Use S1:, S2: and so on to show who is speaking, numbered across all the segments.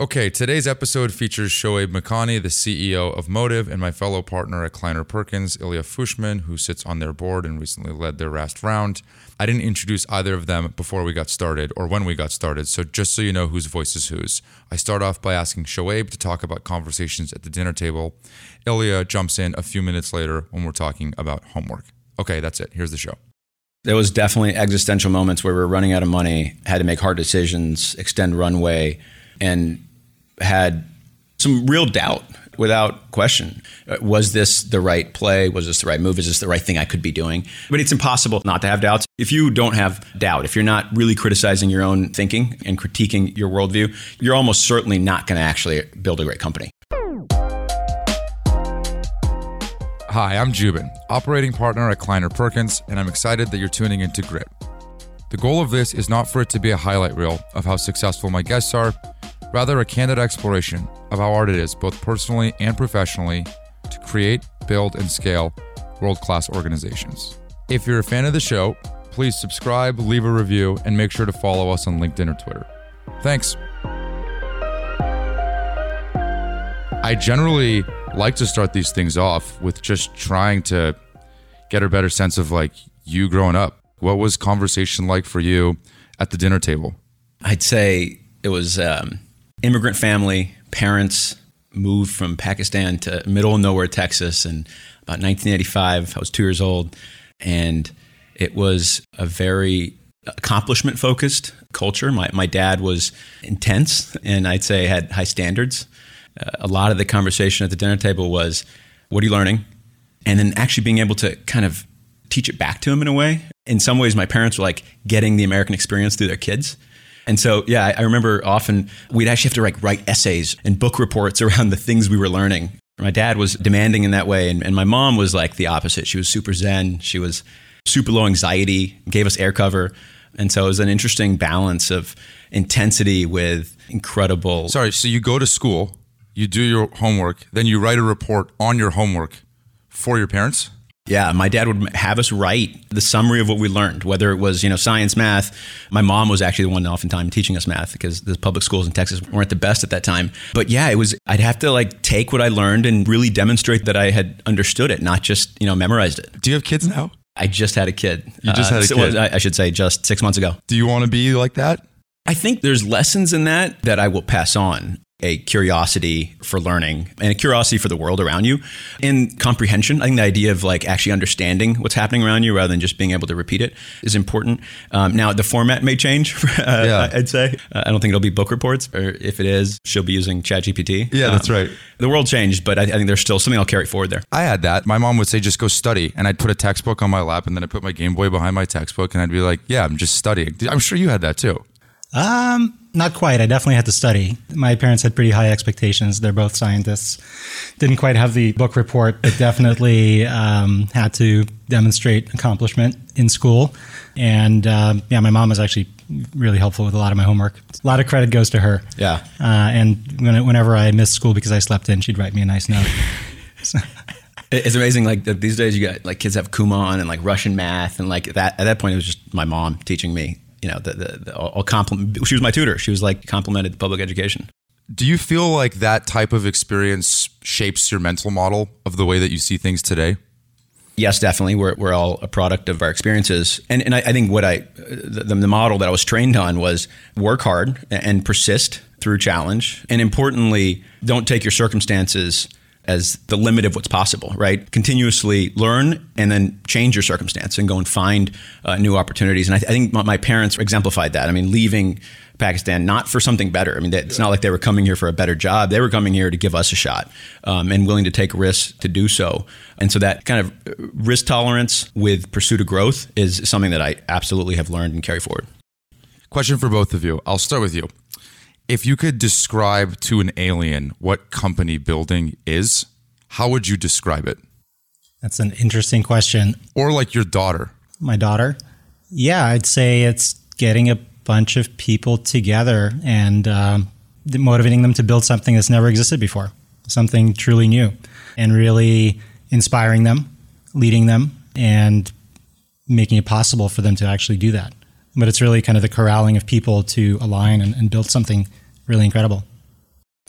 S1: Okay, today's episode features Shoaib Makani, the CEO of Motive, and my fellow partner at Kleiner Perkins, Ilya Fushman, who sits on their board and recently led their last round. I didn't introduce either of them before we got started or when we got started, so just so you know whose voice is whose, I start off by asking Shoaib to talk about conversations at the dinner table. Ilya jumps in a few minutes later when we're talking about homework. Okay, that's it. Here's the show.
S2: There was definitely existential moments where we were running out of money, had to make hard decisions, extend runway, and had some real doubt without question. Uh, was this the right play? Was this the right move? Is this the right thing I could be doing? But it's impossible not to have doubts. If you don't have doubt, if you're not really criticizing your own thinking and critiquing your worldview, you're almost certainly not going to actually build a great company.
S1: Hi, I'm Joubin, operating partner at Kleiner Perkins, and I'm excited that you're tuning into Grit. The goal of this is not for it to be a highlight reel of how successful my guests are rather a candid exploration of how hard it is, both personally and professionally, to create, build, and scale world class organizations. If you're a fan of the show, please subscribe, leave a review, and make sure to follow us on LinkedIn or Twitter. Thanks. I generally like to start these things off with just trying to get a better sense of like you growing up. What was conversation like for you at the dinner table?
S2: I'd say it was um, immigrant family, parents moved from Pakistan to middle of nowhere, Texas, and about 1985. I was two years old, and it was a very accomplishment focused culture. My, my dad was intense and I'd say had high standards. Uh, a lot of the conversation at the dinner table was, What are you learning? And then actually being able to kind of teach it back to him in a way. In some ways, my parents were like getting the American experience through their kids. And so, yeah, I remember often we'd actually have to like write essays and book reports around the things we were learning. My dad was demanding in that way, and, and my mom was like the opposite. She was super zen. She was super low anxiety, gave us air cover. And so it was an interesting balance of intensity with incredible.
S1: Sorry, so you go to school, you do your homework, then you write a report on your homework for your parents?
S2: Yeah, my dad would have us write the summary of what we learned, whether it was, you know, science, math. My mom was actually the one oftentimes teaching us math because the public schools in Texas weren't the best at that time. But yeah, it was I'd have to like take what I learned and really demonstrate that I had understood it, not just, you know, memorized it.
S1: Do you have kids now?
S2: I just had a kid.
S1: You just uh, had a kid.
S2: I should say just 6 months ago.
S1: Do you want to be like that?
S2: I think there's lessons in that that I will pass on a curiosity for learning and a curiosity for the world around you and comprehension. I think the idea of like actually understanding what's happening around you rather than just being able to repeat it is important. Um, now, the format may change, uh, yeah. I'd say. Uh, I don't think it'll be book reports, or if it is, she'll be using ChatGPT.
S1: Yeah, um, that's right.
S2: The world changed, but I, I, think there's still something I'll carry forward there.
S1: I had that. My mom would say, just go study. And I'd put a textbook on my lap and then I'd put my Game Boy behind my textbook and I'd be like, yeah, I'm just studying. I'm sure you had that too.
S3: Um, not quite. I definitely had to study. My parents had pretty high expectations. They're both scientists. Didn't quite have the book report, but definitely um, had to demonstrate accomplishment in school. And um, yeah, my mom was actually really helpful with a lot of my homework. A lot of credit goes to her.
S2: Yeah.
S3: Uh, and when, whenever I missed school because I slept in, she'd write me a nice note.
S2: It's amazing. Like these days, you got like kids have Kumon and like Russian math, and like that. At that point, it was just my mom teaching me you know, the, the, the I'll compliment. She was my tutor. She was like complimented public education.
S1: Do you feel like that type of experience shapes your mental model of the way that you see things today?
S2: Yes, definitely. We're, we're all a product of our experiences. And, and I, I think what I, the, the model that I was trained on was work hard and persist through challenge. And importantly, don't take your circumstances as the limit of what's possible, right? Continuously learn and then change your circumstance and go and find uh, new opportunities. And I, th- I think my, parents exemplified that. I mean, leaving Pakistan not for something better. I mean, it's not like they were coming here for a better job. They were coming here to give us a shot um, and willing to take risks to do so. And so that kind of uh, risk tolerance with pursuit of growth is something that I absolutely have learned and carry forward.
S1: Question for both of you. I'll start with you. If you could describe to an alien what company building is, how would you describe it?
S3: That's an interesting question.
S1: Or like your daughter.
S3: My daughter? Yeah, I'd say it's getting a bunch of people together and um, motivating them to build something that's never existed before, something truly new, and really inspiring them, leading them, and making it possible for them to actually do that. But it's really kind of the corralling of people to align and, and build something really incredible.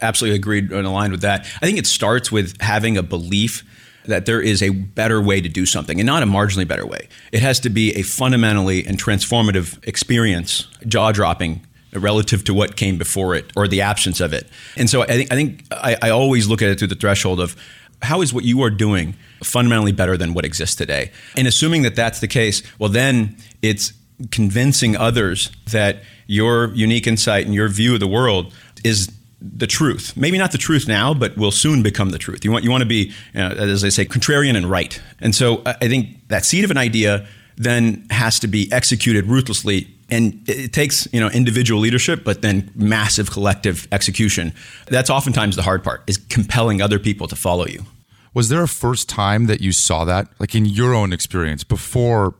S2: Absolutely agreed and aligned with that. I think it starts with having a belief that there is a better way to do something and not a marginally better way. It has to be a fundamentally and transformative experience, jaw dropping relative to what came before it or the absence of it. And so I think I think I, I always look at it through the threshold of how is what you are doing fundamentally better than what exists today? And assuming that that's the case, well, then it's convincing others that your unique insight and your view of the world is the truth. Maybe not the truth now, but will soon become the truth. You want you want to be, you know, as I say, contrarian and right. And so uh, I think that seed of an idea then has to be executed ruthlessly and it takes you know individual leadership but then massive collective execution that's oftentimes the hard part is compelling other people to follow you
S1: was there a first time that you saw that like in your own experience before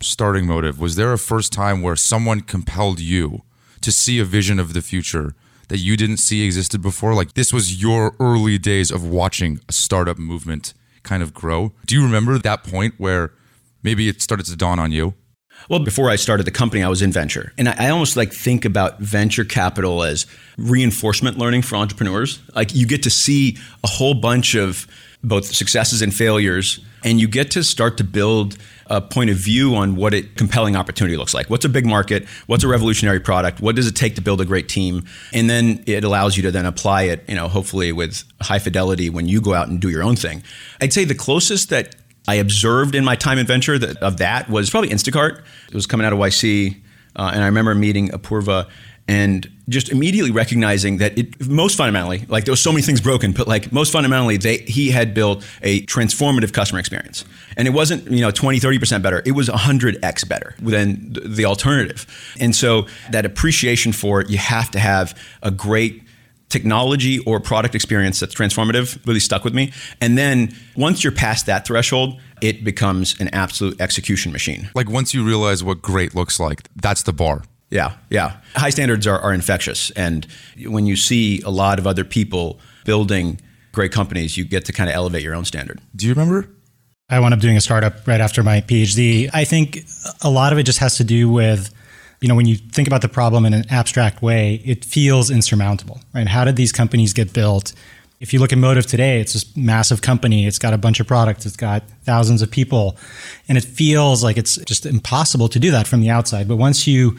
S1: starting motive was there a first time where someone compelled you to see a vision of the future that you didn't see existed before like this was your early days of watching a startup movement kind of grow do you remember that point where maybe it started to dawn on you
S2: well, before I started the company, I was in venture. And I, almost like think about venture capital as reinforcement learning for entrepreneurs. Like you get to see a whole bunch of both successes and failures, and you get to start to build a point of view on what a compelling opportunity looks like. What's a big market? What's a revolutionary product? What does it take to build a great team? And then it allows you to then apply it, you know, hopefully with high fidelity when you go out and do your own thing. I'd say the closest that I observed in my time in venture that, of that was probably Instacart. It was coming out of YC, uh, and I remember meeting Apoorva and just immediately recognizing that it most fundamentally like there was so many things broken but like most fundamentally they he had built a transformative customer experience and it wasn't you know 20 30% better it was 100x better than the alternative and so that appreciation for it you have to have a great technology or product experience that's transformative really stuck with me. And then once you're past that threshold, it becomes an absolute execution machine.
S1: Like once you realize what great looks like, that's the bar.
S2: Yeah, yeah. High standards are, are infectious. And when you see a lot of other people building great companies, you get to kind of elevate your own standard.
S1: Do you remember?
S3: I wound up doing a startup right after my PhD. I think a lot of it just has to do with you know, when you think about the problem in an abstract way, it feels insurmountable, right? How did these companies get built? If you look at Motive today, it's this massive company. It's got a bunch of products. It's got thousands of people. And it feels like it's just impossible to do that from the outside. But once you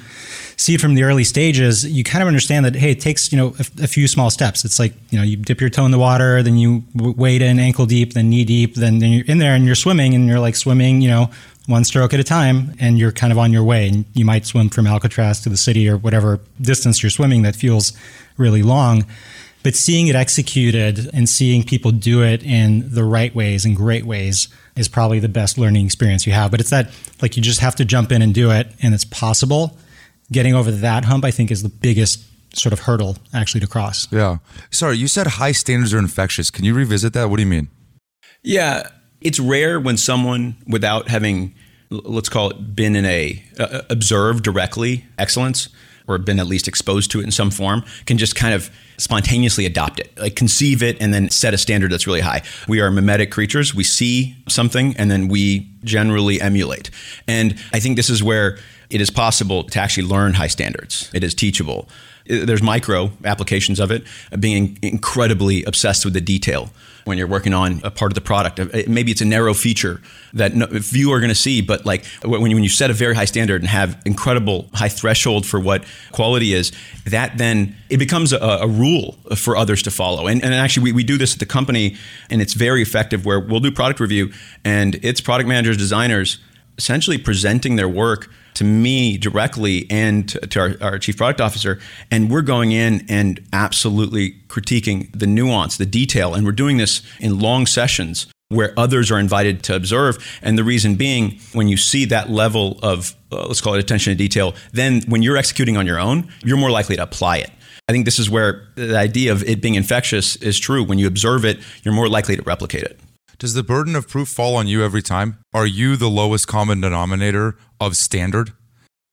S3: see it from the early stages, you kind of understand that, hey, it takes, you know, a, a few small steps. It's like, you know, you dip your toe in the water, then you wade in ankle deep, then knee deep, then, then you're in there and you're swimming and you're like swimming, you know, one stroke at a time and you're kind of on your way. And you might swim from Alcatraz to the city or whatever distance you're swimming that feels really long. But seeing it executed and seeing people do it in the right ways and great ways is probably the best learning experience you have. But it's that, like, you just have to jump in and do it, and it's possible. Getting over that hump, I think, is the biggest sort of hurdle actually to cross.
S1: Yeah. Sorry, you said high standards are infectious. Can you revisit that? What do you mean?
S2: Yeah. It's rare when someone, without having, let's call it, been in a, uh, observed directly excellence or been at least exposed to it in some form, can just kind of spontaneously adopt it, like conceive it and then set a standard that's really high. We are mimetic creatures. We see something and then we generally emulate. And I think this is where it is possible to actually learn high standards. It is teachable. There's micro applications of it, being incredibly obsessed with the detail when you're working on a part of the product. Uh, maybe it's a narrow feature that no, few are going to see, but like when you, when you set a very high standard and have incredible high threshold for what quality is, that then it becomes a, a rule for others to follow. And, and actually, we, we do this at the company, and it's very effective where we'll do product review, and it's product managers, designers essentially presenting their work to me directly and to, our, our, chief product officer. And we're going in and absolutely critiquing the nuance, the detail. And we're doing this in long sessions where others are invited to observe. And the reason being, when you see that level of, uh, let's call it attention to detail, then when you're executing on your own, you're more likely to apply it. I think this is where the idea of it being infectious is true. When you observe it, you're more likely to replicate it.
S1: Does the burden of proof fall on you every time? Are you the lowest common denominator of standard?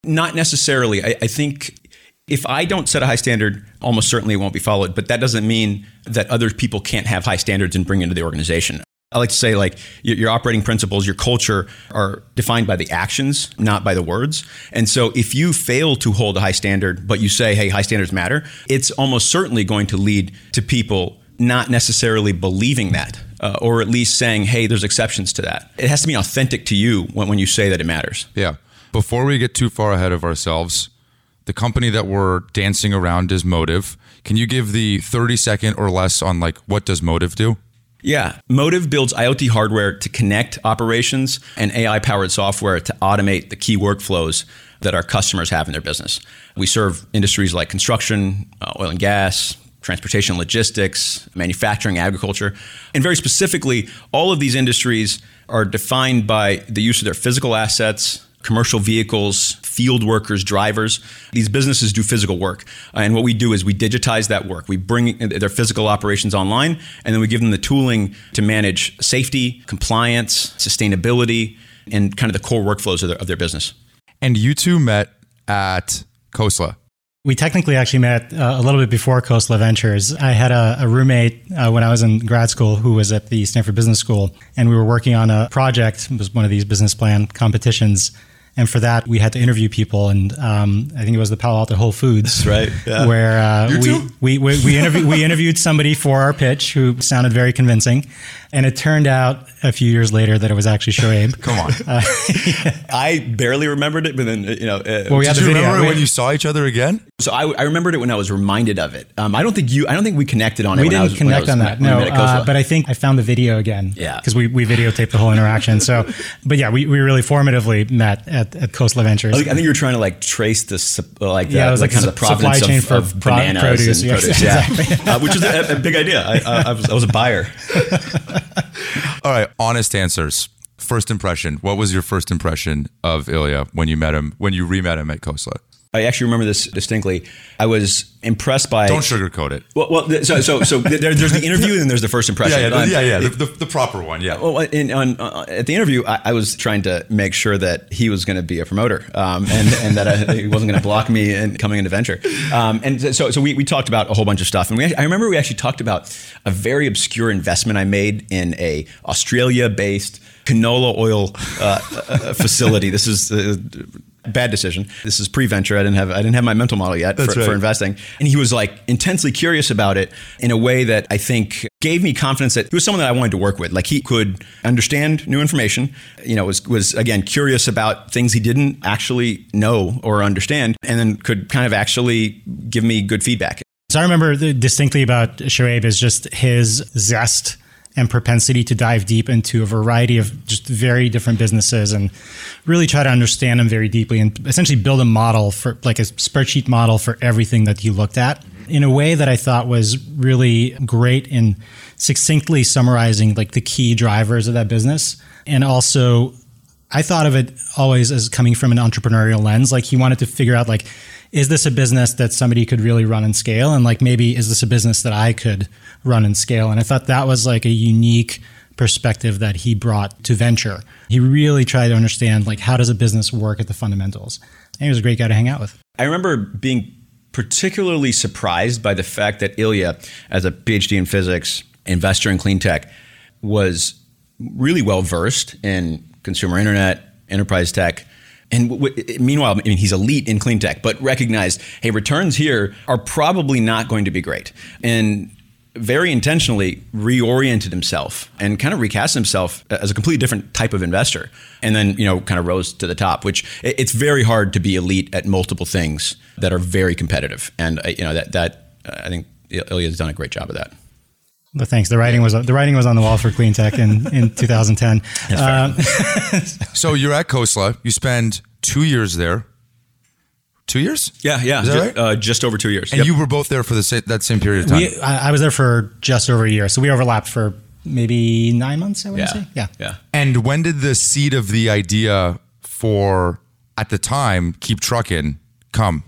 S2: Not necessarily. I, I think if I don't set a high standard, almost certainly it won't be followed. But that doesn't mean that other people can't have high standards and bring into the organization. I like to say like your, your, operating principles, your culture are defined by the actions, not by the words. And so if you fail to hold a high standard, but you say, hey, high standards matter, it's almost certainly going to lead to people not necessarily believing that. Uh, or at least saying, hey, there's exceptions to that. It has to be authentic to you when, when you say that it matters.
S1: Yeah. Before we get too far ahead of ourselves, the company that we're dancing around is Motive. Can you give the 30 second or less on like what does Motive do?
S2: Yeah. Motive builds IoT hardware to connect operations and AI powered software to automate the key workflows that our customers have in their business. We serve industries like construction, uh, oil and gas, transportation logistics, manufacturing, agriculture. And very specifically, all of these industries are defined by the use of their physical assets, commercial vehicles, field workers, drivers. These businesses do physical work. Uh, and what we do is we digitize that work. We bring their physical operations online, and then we give them the tooling to manage safety, compliance, sustainability, and kind of the core workflows of their, of their business.
S1: And you two met at Khosla.
S3: We technically actually met uh, a little bit before Khosla Ventures. I had a, a roommate uh, when I was in grad school who was at the Stanford Business School, and we were working on a project. It was one of these business plan competitions and for that, we had to interview people, and um, I think it was the Palo Alto Whole Foods,
S2: right?
S3: Yeah. Where uh, we, we, we we interviewed we interviewed somebody for our pitch who sounded very convincing, and it turned out a few years later that it was actually Shoaib.
S1: Come on, uh,
S2: yeah. I barely remembered it, but then you know, uh,
S1: well, we had the video. remember when you saw each other again?
S2: So I, I remembered it when I was reminded of it. Um, I don't think you. I don't think we connected on it.
S3: We didn't was, connect was, on that. No, uh, but I think I found the video again.
S2: Yeah,
S3: because we we videotaped the whole interaction. So, but yeah, we, we really formatively met at at Khosla Ventures.
S2: I think, I think you were trying to like trace the like yeah, it was like, kind of the provenance supply chain of, for of bananas produce, and yes, produce, exactly. yeah, uh, which is a, a, big idea. I, I, I, was, I was a buyer.
S1: All right, honest answers. First impression. What was your first impression of Ilya when you met him? When you re-met him at Khosla?
S2: I actually remember this distinctly. I was impressed by.
S1: Don't sugarcoat it.
S2: Well, well so so so there, there's the interview and there's the first impression.
S1: Yeah, yeah, yeah, yeah the, the, the, proper one. Yeah.
S2: Well, in, on, uh, at the interview, I, I, was trying to make sure that he was going to be a promoter, um, and and that I, he wasn't going to block me in coming into venture. Um, and so so we, we talked about a whole bunch of stuff, and we, I remember we actually talked about a very obscure investment I made in a Australia based canola oil uh, uh, facility. This is uh, bad decision. This is pre-venture. I didn't have I didn't have my mental model yet for, right. for, investing. And he was like intensely curious about it in a way that I think gave me confidence that he was someone that I wanted to work with. Like he could understand new information. You know, was was again curious about things he didn't actually know or understand, and then could kind of actually give me good feedback.
S3: So I remember distinctly about Shoaib is just his zest and propensity to dive deep into a variety of just very different businesses and really try to understand them very deeply and essentially build a model for like a spreadsheet model for everything that he looked at. In a way that I thought was really great in succinctly summarizing like the key drivers of that business. And also I thought of it always as coming from an entrepreneurial lens. Like he wanted to figure out like is this a business that somebody could really run and scale? And like, maybe is this a business that I could run and scale? And I thought that was like a unique perspective that he brought to venture. He really tried to understand like how does a business work at the fundamentals. And he was a great guy to hang out with.
S2: I remember being particularly surprised by the fact that Ilya, as a PhD in physics, investor in clean tech, was really well versed in consumer internet, enterprise tech, and w- w- meanwhile, I mean, he's elite in clean tech, but recognized, hey, returns here are probably not going to be great. And very intentionally reoriented himself and kind of recast himself as a completely different type of investor. And then you know kind of rose to the top which it's very hard to be elite at multiple things that are very competitive. And uh, you know that that uh, i think ilya's done a great job of that
S3: well, thanks. The writing was the writing was on the wall for clean tech in, in 2010. Uh,
S1: so you're at Khosla. You spend two years there. Two years?
S2: Yeah, yeah.
S1: Is that right?
S2: Uh, just over two years.
S1: And yep. you were both there for the same, that same period of time.
S3: We, I, I, was there for just over a year, so we overlapped for maybe nine months. I would
S2: yeah.
S3: say. Yeah,
S2: yeah.
S1: And when did the seed of the idea for at the time keep trucking come?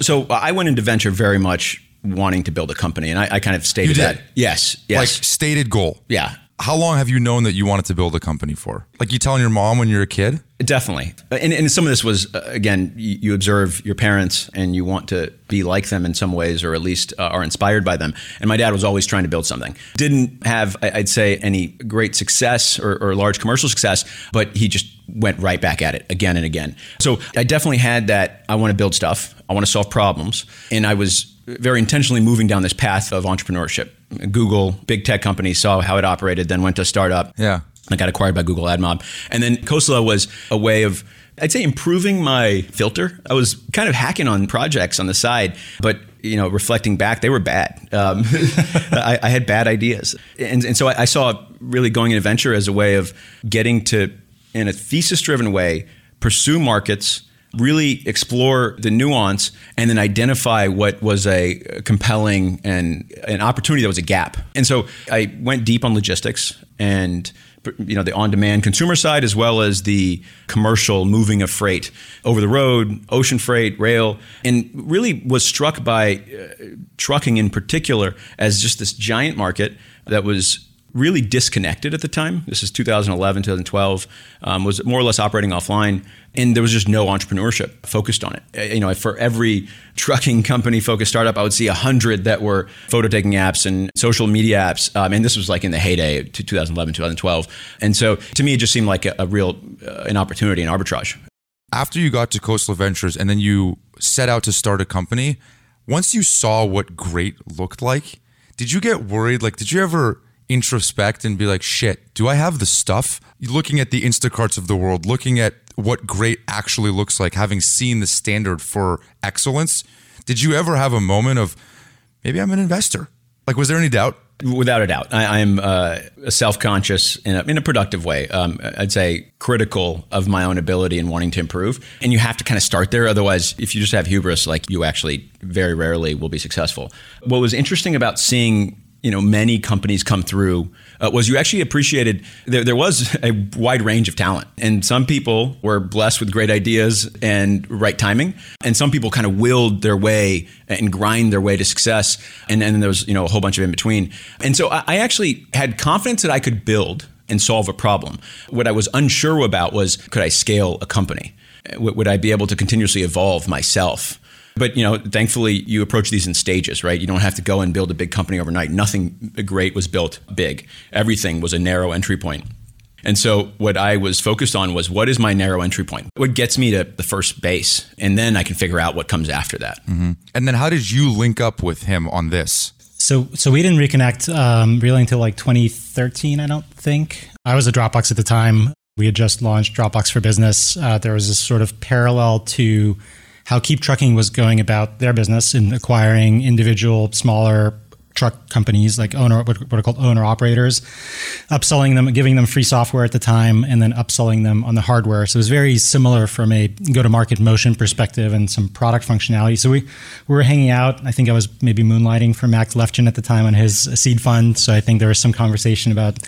S2: So I went into venture very much wanting to build a company, and I, I kind of stated that. Yes, yes.
S1: Like stated goal.
S2: Yeah.
S1: How long have you known that you wanted to build a company for? Like you telling your mom when you're a kid?
S2: Definitely. And, and some of this was, uh, again, you, you, observe your parents and you want to be like them in some ways, or at least uh, are inspired by them. And my dad was always trying to build something. Didn't have, I'd say, any great success or, or large commercial success, but he just went right back at it again and again. So I definitely had that I want to build stuff, I want to solve problems. And I was very intentionally moving down this path of entrepreneurship. Google, big tech company, saw how it operated, then went to startup.
S1: Yeah.
S2: I got acquired by Google AdMob. And then Khosla was a way of, I'd say, improving my filter. I was kind of hacking on projects on the side, but you know, reflecting back, they were bad. Um, I, I, had bad ideas, and, and so I, I, saw really going into venture as a way of getting to, in a thesis-driven way, pursue markets really explore the nuance and then identify what was a compelling and an opportunity that was a gap. And so I went deep on logistics and you know the on-demand consumer side as well as the commercial moving of freight over the road ocean freight rail and really was struck by uh, trucking in particular as just this giant market that was really disconnected at the time. This is 2011, 2012, um, was more or less operating offline, and there was just no entrepreneurship focused on it. Uh, you know, for every trucking company focused startup, I would see a hundred that were photo taking apps and social media apps, um, and this was like in the heyday, 2011, 2012. And so, to me, it just seemed like a, a real uh, an opportunity, an arbitrage.
S1: After you got to Khosla Ventures, and then you set out to start a company. Once you saw what great looked like, did you get worried? Like, did you ever introspect and be like, shit, do I have the stuff? Looking at the Instacarts of the world, looking at what great actually looks like, having seen the standard for excellence, did you ever have a moment of maybe I'm an investor? Like, was there any doubt?
S2: Without a doubt, I, am uh, self-conscious in a, in a productive way. Um, I'd say critical of my own ability and wanting to improve. And you have to kind of start there. Otherwise, if you just have hubris, like you actually very rarely will be successful. What was interesting about seeing you know many companies come through uh, was you actually appreciated there, there was a wide range of talent. And some people were blessed with great ideas and right timing. And some people kind of willed their way and grind their way to success. And then there was you know a whole bunch of in between. And so I, I actually had confidence that i could build and solve a problem. What i was unsure about was could i scale a company? Would i be able to continuously evolve myself but you know, thankfully, you approach these in stages, right? You don't have to go and build a big company overnight. Nothing great was built big. Everything was a narrow entry point. And so what I was focused on was what is my narrow entry point? What gets me to the first base? And then I can figure out what comes after that.
S1: Mm-hmm. And then how did you link up with him on this?
S3: So, so we didn't reconnect um, really until like 2013, I don't think. I was at Dropbox at the time. We had just launched Dropbox for Business. Uh, there was this sort of parallel to how Keep Trucking was going about their business in acquiring individual smaller truck companies like owner what are called owner operators upselling them giving them free software at the time and then upselling them on the hardware. So it was very similar from a go to market motion perspective and some product functionality. So we, we were hanging out. I think i was maybe moonlighting for max levchin at the time on his seed fund. So i think there was some conversation about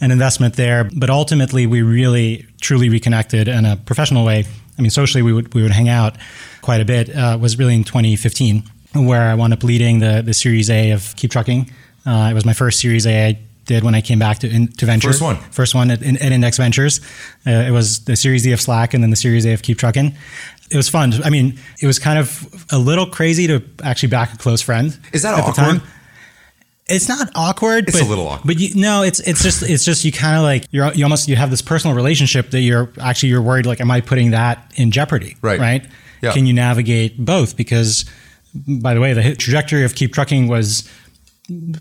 S3: an investment there. But ultimately we really truly reconnected in a professional way. I mean socially we would we would hang out quite a bit uh, was really in 2015, where I wound up leading the the Series A of Keep Trucking. Uh, it was my first Series A I did when I came back to in, to venture.
S1: First one,
S3: first one at, at Index Ventures. Uh, it was the Series D of Slack and then the Series A of Keep Trucking. It was fun. I mean, it was kind of a little crazy to actually back a close friend.
S1: Is that at awkward? The time.
S3: It's not awkward.
S1: It's
S3: but,
S1: a little awkward.
S3: But you, no, it's it's just it's just you kind of like you're you almost you have this personal relationship that you're actually you're worried like am I putting that in jeopardy?
S1: Right.
S3: Right yeah. can you navigate both? Because, by the way, the trajectory of Keep Trucking was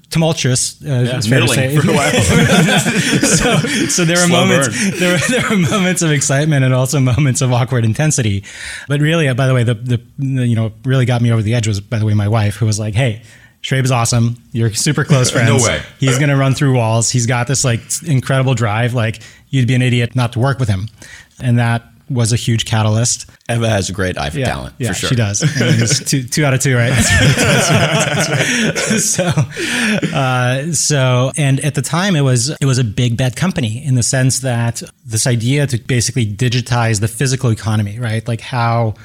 S3: tumultuous. Uh,
S2: yeah, fair to say. For a while.
S3: so, so there were Slow moments. There were, there were moments of excitement and also moments of awkward intensity. But really, uh, by the way, the, the, the you know really got me over the edge was by the way my wife who was like, "Hey, Shoaib is awesome. You're super close friends.
S1: no way.
S3: He's going to run through walls. He's got this like incredible drive. Like you'd be an idiot not to work with him." And that was a huge catalyst.
S2: Eva has a great eye for
S3: yeah,
S2: talent,
S3: yeah,
S2: for sure.
S3: She does. two, two out of two, right? That's right. That's right. So, uh, so, and at the time, it was it was a big bet company in the sense that this idea to basically digitize the physical economy, right? Like how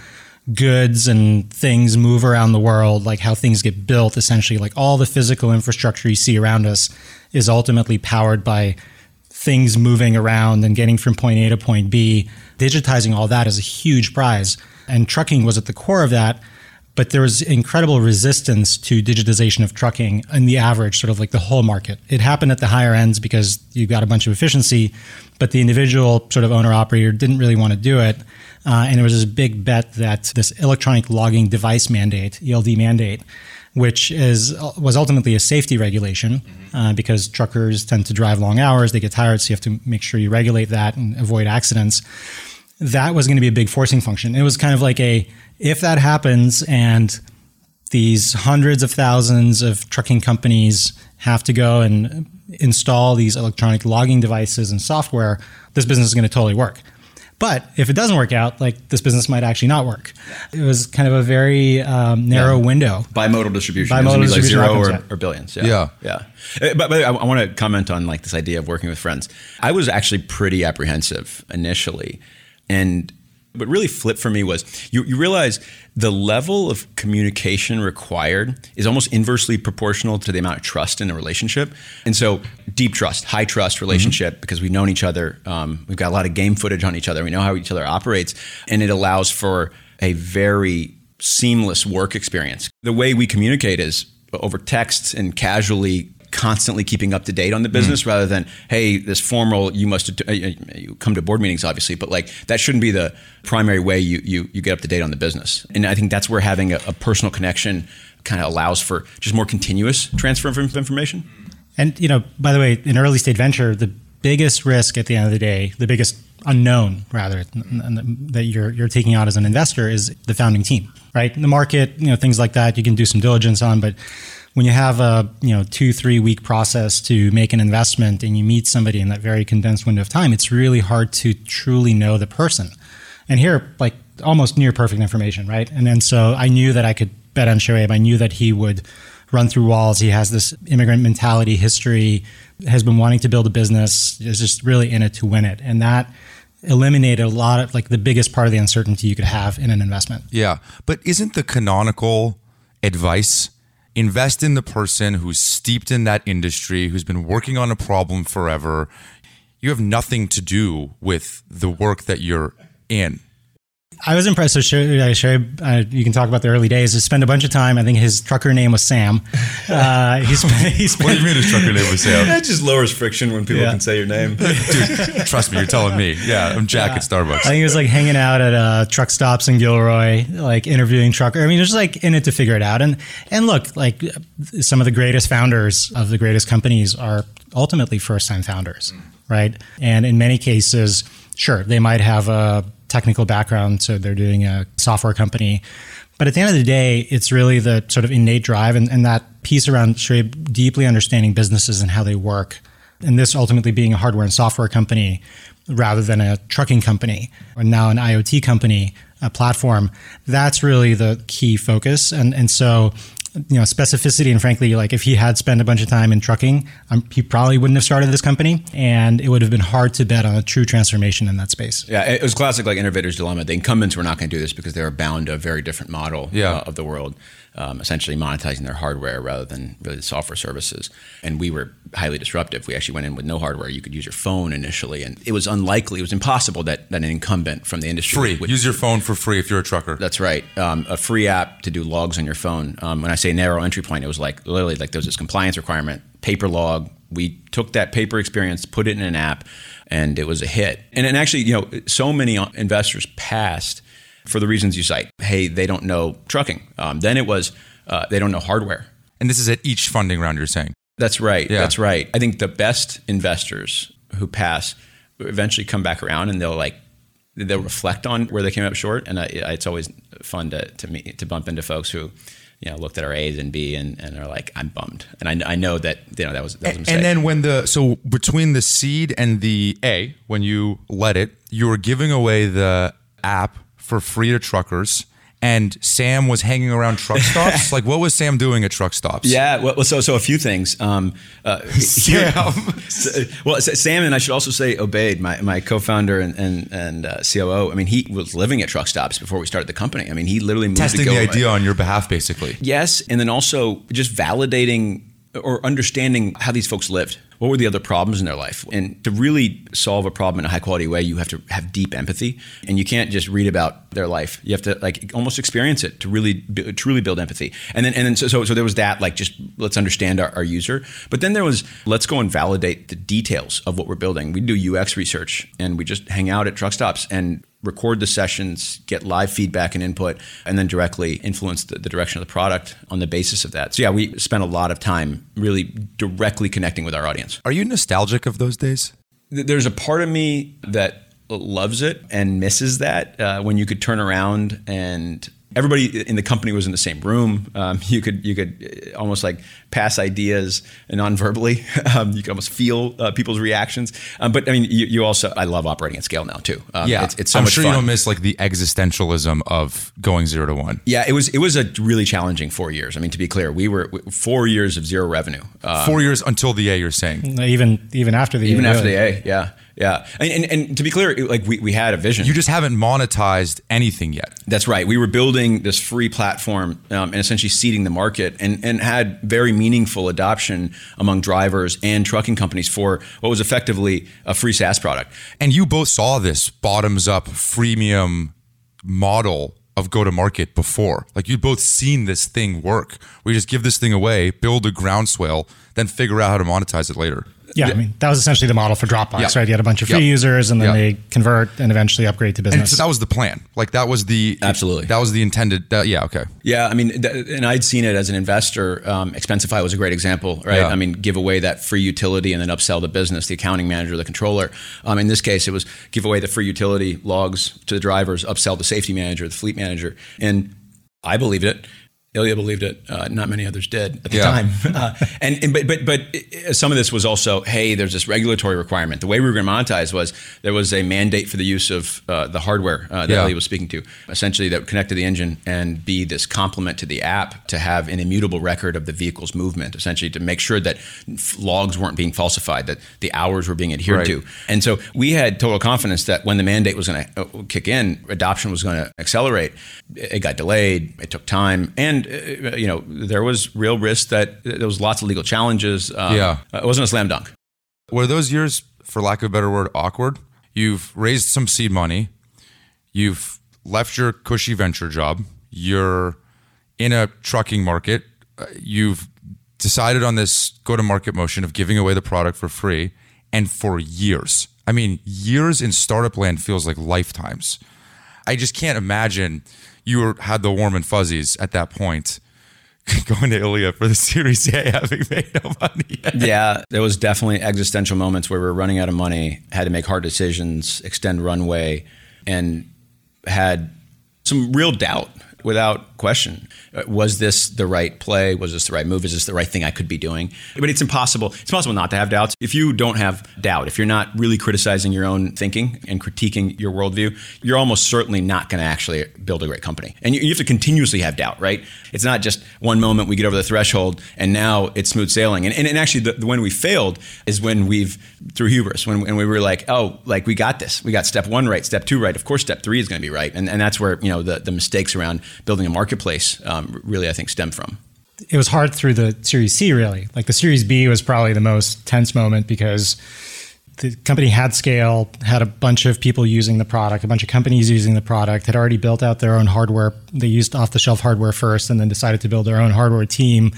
S3: goods and things move around the world, like how things get built. Essentially, like all the physical infrastructure you see around us is ultimately powered by things moving around and getting from point A to point B, digitizing all that is a huge prize. And trucking was at the core of that. But there was incredible resistance to digitization of trucking in the average, sort of like the whole market. It happened at the higher ends because you got a bunch of efficiency, but the individual sort of owner operator didn't really want to do it. Uh, and it was this big bet that this electronic logging device mandate, ELD mandate, which is was ultimately a safety regulation mm-hmm. uh, because truckers tend to drive long hours, they get tired, so you have to make sure you regulate that and avoid accidents. That was going to be a big forcing function. It was kind of like a if that happens and these hundreds of thousands of trucking companies have to go and install these electronic logging devices and software, this business is going to totally work. But if it doesn't work out, like this business might actually not work. It was kind of a very um, narrow yeah. window.
S2: Bimodal distribution. Bimodal distribution like zero or, or, billions. Yeah.
S1: Yeah.
S2: yeah. Uh, but, but I, I want to comment on like this idea of working with friends. I was actually pretty apprehensive initially. And what really flipped for me was you, you realize the level of communication required is almost inversely proportional to the amount of trust in a relationship. And so, deep trust, high trust relationship mm-hmm. because we've known each other. Um, we've got a lot of game footage on each other. We know how each other operates. And it allows for a very seamless work experience. The way we communicate is over text and casually constantly keeping up to date on the business mm. rather than hey this formal you must uh, you come to board meetings obviously but like that shouldn't be the primary way you you, you get up to date on the business. And i think that's where having a, a personal connection kind of allows for just more continuous transfer of information.
S3: And you know by the way in early stage venture the biggest risk at the end of the day the biggest unknown rather that you're you're taking out as an investor is the founding team right? The market you know things like that you can do some diligence on but when you have a you know two three week process to make an investment and you meet somebody in that very condensed window of time it's really hard to truly know the person. And here like almost near perfect information right? And then so i knew that i could bet on shoaib. I knew that he would run through walls. He has this immigrant mentality. History has been wanting to build a business is just really in it to win it. And that eliminated a lot of like the biggest part of the uncertainty you could have in an investment.
S1: Yeah. But isn't the canonical advice invest in the person who's steeped in that industry, who's been working on a problem forever. You have nothing to do with the work that you're in.
S3: I was impressed. So, Shoaib, uh, you can talk about the early days. He spent a bunch of time. I think his trucker name was Sam. Uh, he spent, he spent,
S1: what do you mean his trucker name was Sam?
S2: That just lowers friction when people yeah. can say your name. Dude,
S1: trust me, you're telling me. Yeah, I'm Jack yeah. at Starbucks. I
S3: think he was like hanging out at uh, truck stops in Gilroy, like interviewing trucker. I mean, just like in it to figure it out. And and look, like some of the greatest founders of the greatest companies are ultimately first time founders, right? And in many cases, sure, they might have a technical background, so they're doing a software company. But at the end of the day, it's really the sort of innate drive and, and that piece around deeply understanding businesses and how they work. And this ultimately being a hardware and software company rather than a trucking company or now an IoT company, a platform. That's really the key focus. And, and so you know specificity and frankly like if he had spent a bunch of time in trucking um, he probably wouldn't have started this company and it would have been hard to bet on a true transformation in that space.
S2: Yeah it was classic like innovators dilemma. The incumbents were not going to do this because they were bound to a very different model yeah. uh, of the world um, essentially monetizing their hardware rather than really the software services. And we were highly disruptive. We actually went in with no hardware. You could use your phone initially, and it was unlikely, it was impossible that, that an incumbent from the industry
S1: free would use your phone for free if you're a trucker.
S2: That's right. Um, a free app to do logs on your phone. Um, when I say narrow entry point, it was like literally like there was this compliance requirement, paper log. We took that paper experience, put it in an app, and it was a hit. And, and actually, you know, so many investors passed for the reasons you cite. Hey, they don't know trucking. Um, then it was uh, they don't know hardware.
S1: And this is at each funding round you're saying.
S2: That's right. Yeah. That's right. I think the best investors who pass eventually come back around and they'll like they'll reflect on where they came up short. And I, it's always fun to to meet to bump into folks who you know looked at our A's and B and, and are like I'm bummed. And I, I know that you know that was that was a mistake.
S1: And then when the so between the seed and the A when you let it, you were giving away the app for free to truckers and Sam was hanging around truck stops. like, what was Sam doing at truck stops?
S2: Yeah, well, so so a few things. Um, uh, Sam. well, Sam and I should also say Obaid my, my co-founder and and, and uh, COO. I mean, he was living at truck stops before we started the company. I mean, he literally moved
S1: testing the idea on your behalf, basically.
S2: Yes, and then also just validating or understanding how these folks lived. What were the other problems in their life? And to really solve a problem in a high quality way, you have to have deep empathy, and you can't just read about their life. You have to like almost experience it to really truly build empathy. And then and then so so, so there was that like just let's understand our, our user. But then there was let's go and validate the details of what we're building. We do UX research, and we just hang out at truck stops and record the sessions, get live feedback and input, and then directly influence the, the, direction of the product on the basis of that. So, yeah, we spent a lot of time really directly connecting with our audience.
S1: Are you nostalgic of those days?
S2: There's a part of me that loves it and misses that uh, when you could turn around and everybody in the company was in the same room. Um, you could you could uh, almost like pass ideas non-verbally. Um, you could almost feel uh, people's reactions. Um, but I mean, you, you, also I love operating at scale now too.
S1: Um, yeah, it's, it's so I'm sure fun. you don't miss like the existentialism of going zero to one.
S2: Yeah, it was it was a really challenging four years. I mean, to be clear, we were four years of zero revenue.
S1: Um, four years until the A. You're saying
S3: even even after the
S2: even A, after really. the A. Yeah. Yeah, and, and, and, to be clear, like we, we had a vision.
S1: You just haven't monetized anything yet.
S2: That's right. We were building this free platform um, and essentially seeding the market, and and had very meaningful adoption among drivers and trucking companies for what was effectively a free SaaS product.
S1: And you both saw this bottoms up freemium model of go to market before. Like you'd both seen this thing work. We just give this thing away, build a groundswell, then figure out how to monetize it later.
S3: Yeah, I mean that was essentially the model for Dropbox, yeah. right? You had a bunch of free yep. users, and then yep. they convert and eventually upgrade to business. And
S1: so that was the plan. Like that was the
S2: absolutely
S1: that was the intended. Uh, yeah, okay.
S2: Yeah, I mean, th- and I'd seen it as an investor. Um, Expensify was a great example, right? Yeah. I mean, give away that free utility and then upsell the business, the accounting manager, the controller. Um, in this case, it was give away the free utility logs to the drivers, upsell the safety manager, the fleet manager, and I believed it. Ilya believed it. Uh, not many others did at the yeah. time. Uh, and, and, but but but some of this was also, hey, there's this regulatory requirement. The way we were going to monetize was there was a mandate for the use of uh, the hardware uh, that yeah. Ilya was speaking to, essentially that would connect to the engine and be this complement to the app to have an immutable record of the vehicle's movement, essentially to make sure that logs weren't being falsified, that the hours were being adhered right. to. And so we had total confidence that when the mandate was going to uh, kick in, adoption was going to accelerate. It got delayed. It took time and uh, you know, there was real risk that there was lots of legal challenges.
S1: Um, yeah,
S2: it wasn't a slam dunk.
S1: Were those years, for lack of a better word, awkward? You've raised some seed money. You've left your cushy venture job. You're in a trucking market. Uh, you've decided on this go to market motion of giving away the product for free. And for years, I mean, years in startup land feels like lifetimes. I just can't imagine you were, had the warm and fuzzies at that point going to Ilya for the Series A having made no money. Yet.
S2: yeah, there was definitely existential moments where we were running out of money, had to make hard decisions, extend runway, and had some real doubt without question. Uh, was this the right play? Was this the right move? Is this the right thing I could be doing? But it's impossible. It's possible not to have doubts. If you don't have doubt, if you're not really criticizing your own thinking and critiquing your worldview, you're almost certainly not going to actually build a great company. And you, you have to continuously have doubt, right? It's not just one moment we get over the threshold and now it's smooth sailing. And, and, and actually, the, the, when we failed is when we've through hubris, when, when we were like, oh, like we got this. We got step one right, step two right. Of course, step three is going to be right. And, and that's where you know the, the mistakes around building a marketplace um, really, I think, stem from.
S3: It was hard through the Series C, really. Like the Series B was probably the most tense moment because the company had scale, had a bunch of people using the product, a bunch of companies using the product, had already built out their own hardware. They used off the shelf hardware first and then decided to build their own hardware team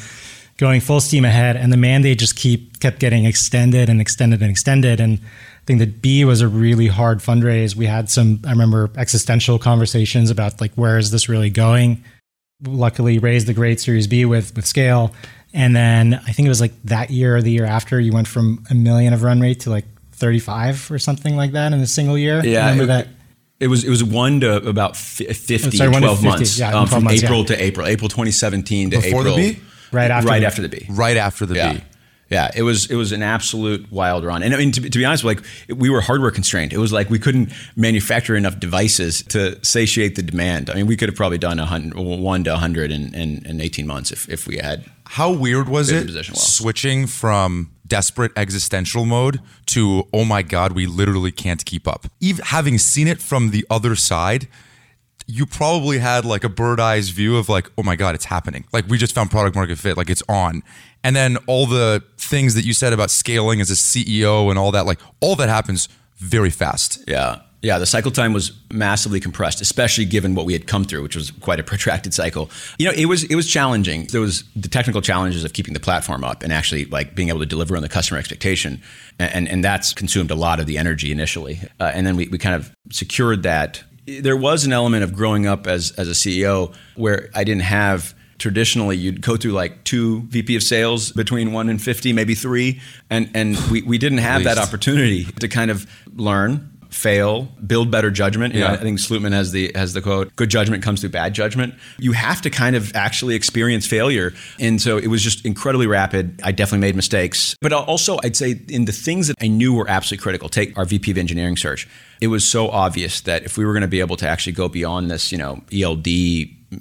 S3: going full steam ahead. And the mandate just keep kept getting extended and extended and extended. And I think that B was a really hard fundraise. We had some, I remember existential conversations about like, where is this really going? luckily raised the great Series B with with scale. And then I think it was like that year or the year after, you went from a million of run rate to like 35 or something like that in a single year.
S2: Yeah.
S3: Remember that?
S2: It was it was one to about 50 sorry, 12 50, months. Yeah, um, 12 from months, April yeah. to April, April 2017 to
S1: Before
S2: April.
S1: the B?
S3: Right after
S2: right
S3: the,
S2: after the B.
S1: Right after the
S2: yeah.
S1: B.
S2: Yeah, it was it was an absolute wild run, and I mean to, to be honest, like we were hardware constrained. It was like we couldn't manufacture enough devices to satiate the demand. I mean, we could have probably done a hundred, one to hundred in, in, in eighteen months if, if we had.
S1: How weird was it well. switching from desperate existential mode to oh my god, we literally can't keep up. Even having seen it from the other side, you probably had like a bird eyes view of like, oh my God, it's happening. Like we just found product market fit, like it's on. And then all the things that you said about scaling as a CEO and all that, like all that happens very fast.
S2: Yeah. Yeah, the cycle time was massively compressed, especially given what we had come through, which was quite a protracted cycle. You know, it was it was challenging. There was the technical challenges of keeping the platform up and actually like being able to deliver on the customer expectation, and and that's consumed a lot of the energy initially. Uh, and then we, we kind of secured that. There was an element of growing up as as a CEO where I didn't have traditionally you'd go through like two VP of sales between one and 50, maybe three. And, and we, we didn't have that opportunity to kind of learn, fail, build better judgment. You
S1: Yeah.
S2: know, I think Slootman has the has the quote, good judgment comes through bad judgment. You have to kind of actually experience failure. And so it was just incredibly rapid. I definitely made mistakes. But also I'd say in the things that I knew were absolutely critical, take our VP of engineering search. It was so obvious that if we were going to be able to actually go beyond this, you know, ELD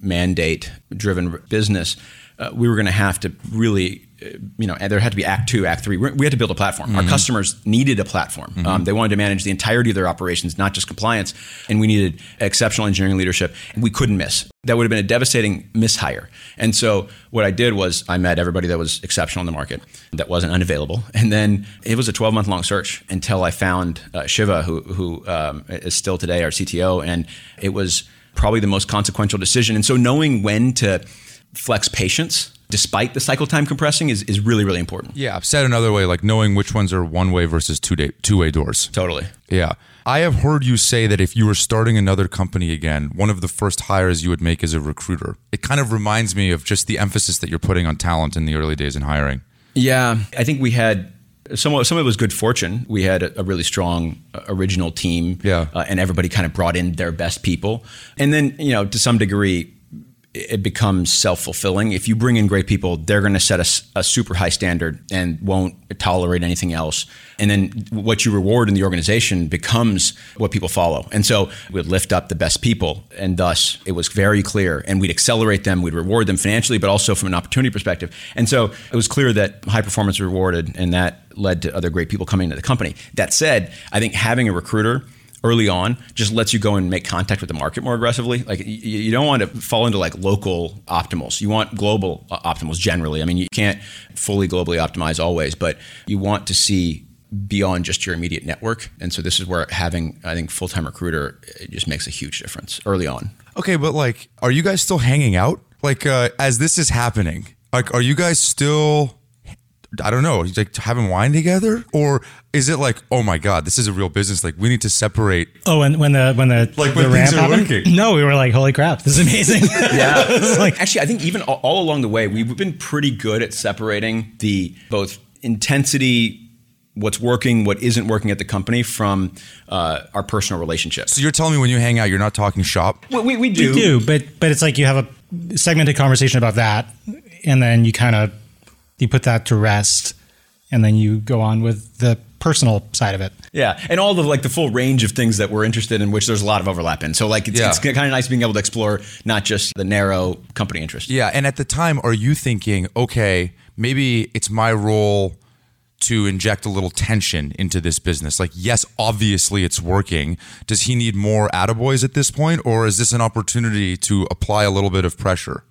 S2: mandate driven business, uh, we were going to have to really you know, there had to be Act Two, Act Three. We had to build a platform. Our customers needed a platform. Um, they wanted to manage the entirety of their operations, not just compliance, and we needed exceptional engineering leadership. And we couldn't miss. That would have been a devastating mishire. And so what I did was I met everybody that was exceptional in the market that wasn't unavailable, and then it was a 12 month long search until I found uh, Shiva, who who um, is still today our CTO, and it was probably the most consequential decision. And so knowing when to flex patience despite the cycle time compressing is, is really really important
S1: Yeah, I've said another way, like knowing which ones are one way versus two day two way doors.
S2: totally
S1: Yeah. I have heard you say that if you were starting another company again, one of the first hires you would make is a recruiter. It kind of reminds me of just the emphasis that you're putting on talent in the early days in hiring.
S2: yeah i think we had some of, some of it was good fortune we had a, a really strong uh, original team
S1: Yeah.
S2: uh, and everybody kind of brought in their best people and then you know to some degree it becomes self-fulfilling. If you bring in great people they're going to set a super high standard and won't tolerate anything else. And then what you reward in the organization becomes what people follow. And so we'd lift up the best people and thus it was very clear. And we'd accelerate them we'd reward them financially but also from an opportunity perspective. And so it was clear that high performance rewarded and that led to other great people coming into the company. That said i think having a recruiter early on just lets you go and make contact with the market more aggressively. Like you, don't want to fall into like local optimals. You want global uh, optimals generally. I mean, you can't fully globally optimize always, but you want to see beyond just your immediate network. And so this is where having, I think, full time recruiter it just makes a huge difference early on.
S1: Okay, but like, are you guys still hanging out? Like, uh, as this is happening, like, are you guys still, I don't know, like having wine together? Or is it like, oh my God, this is a real business? Like, we need to separate.
S3: Oh, when when the when the
S1: Like
S3: the
S1: when
S3: ramp
S1: things are
S3: happened?
S1: working.
S3: No, we were like, holy crap, this is amazing.
S2: Yeah.
S3: It's like
S2: Actually, I think even all, all along the way, we've been pretty good at separating the both intensity, what's working, what isn't working at the company from uh, our personal relationships.
S1: So you're telling me when you hang out, you're not talking shop?
S2: We, we, we do.
S3: you do, but but it's like you have a segmented conversation about that, and then you kind of you put that to rest, and then you go on with the personal side of it.
S2: Yeah, and all the like the full range of things that we're interested in, which there's a lot of overlap in. So like it's,
S1: Yeah.
S2: it's kind of nice being able to explore not just the narrow company interest.
S1: Yeah. And at the time, are you thinking, okay, maybe it's my role to inject a little tension into this business? Like, yes, obviously it's working. Does he need more attaboys at this point? Or is this an opportunity to apply a little bit of pressure?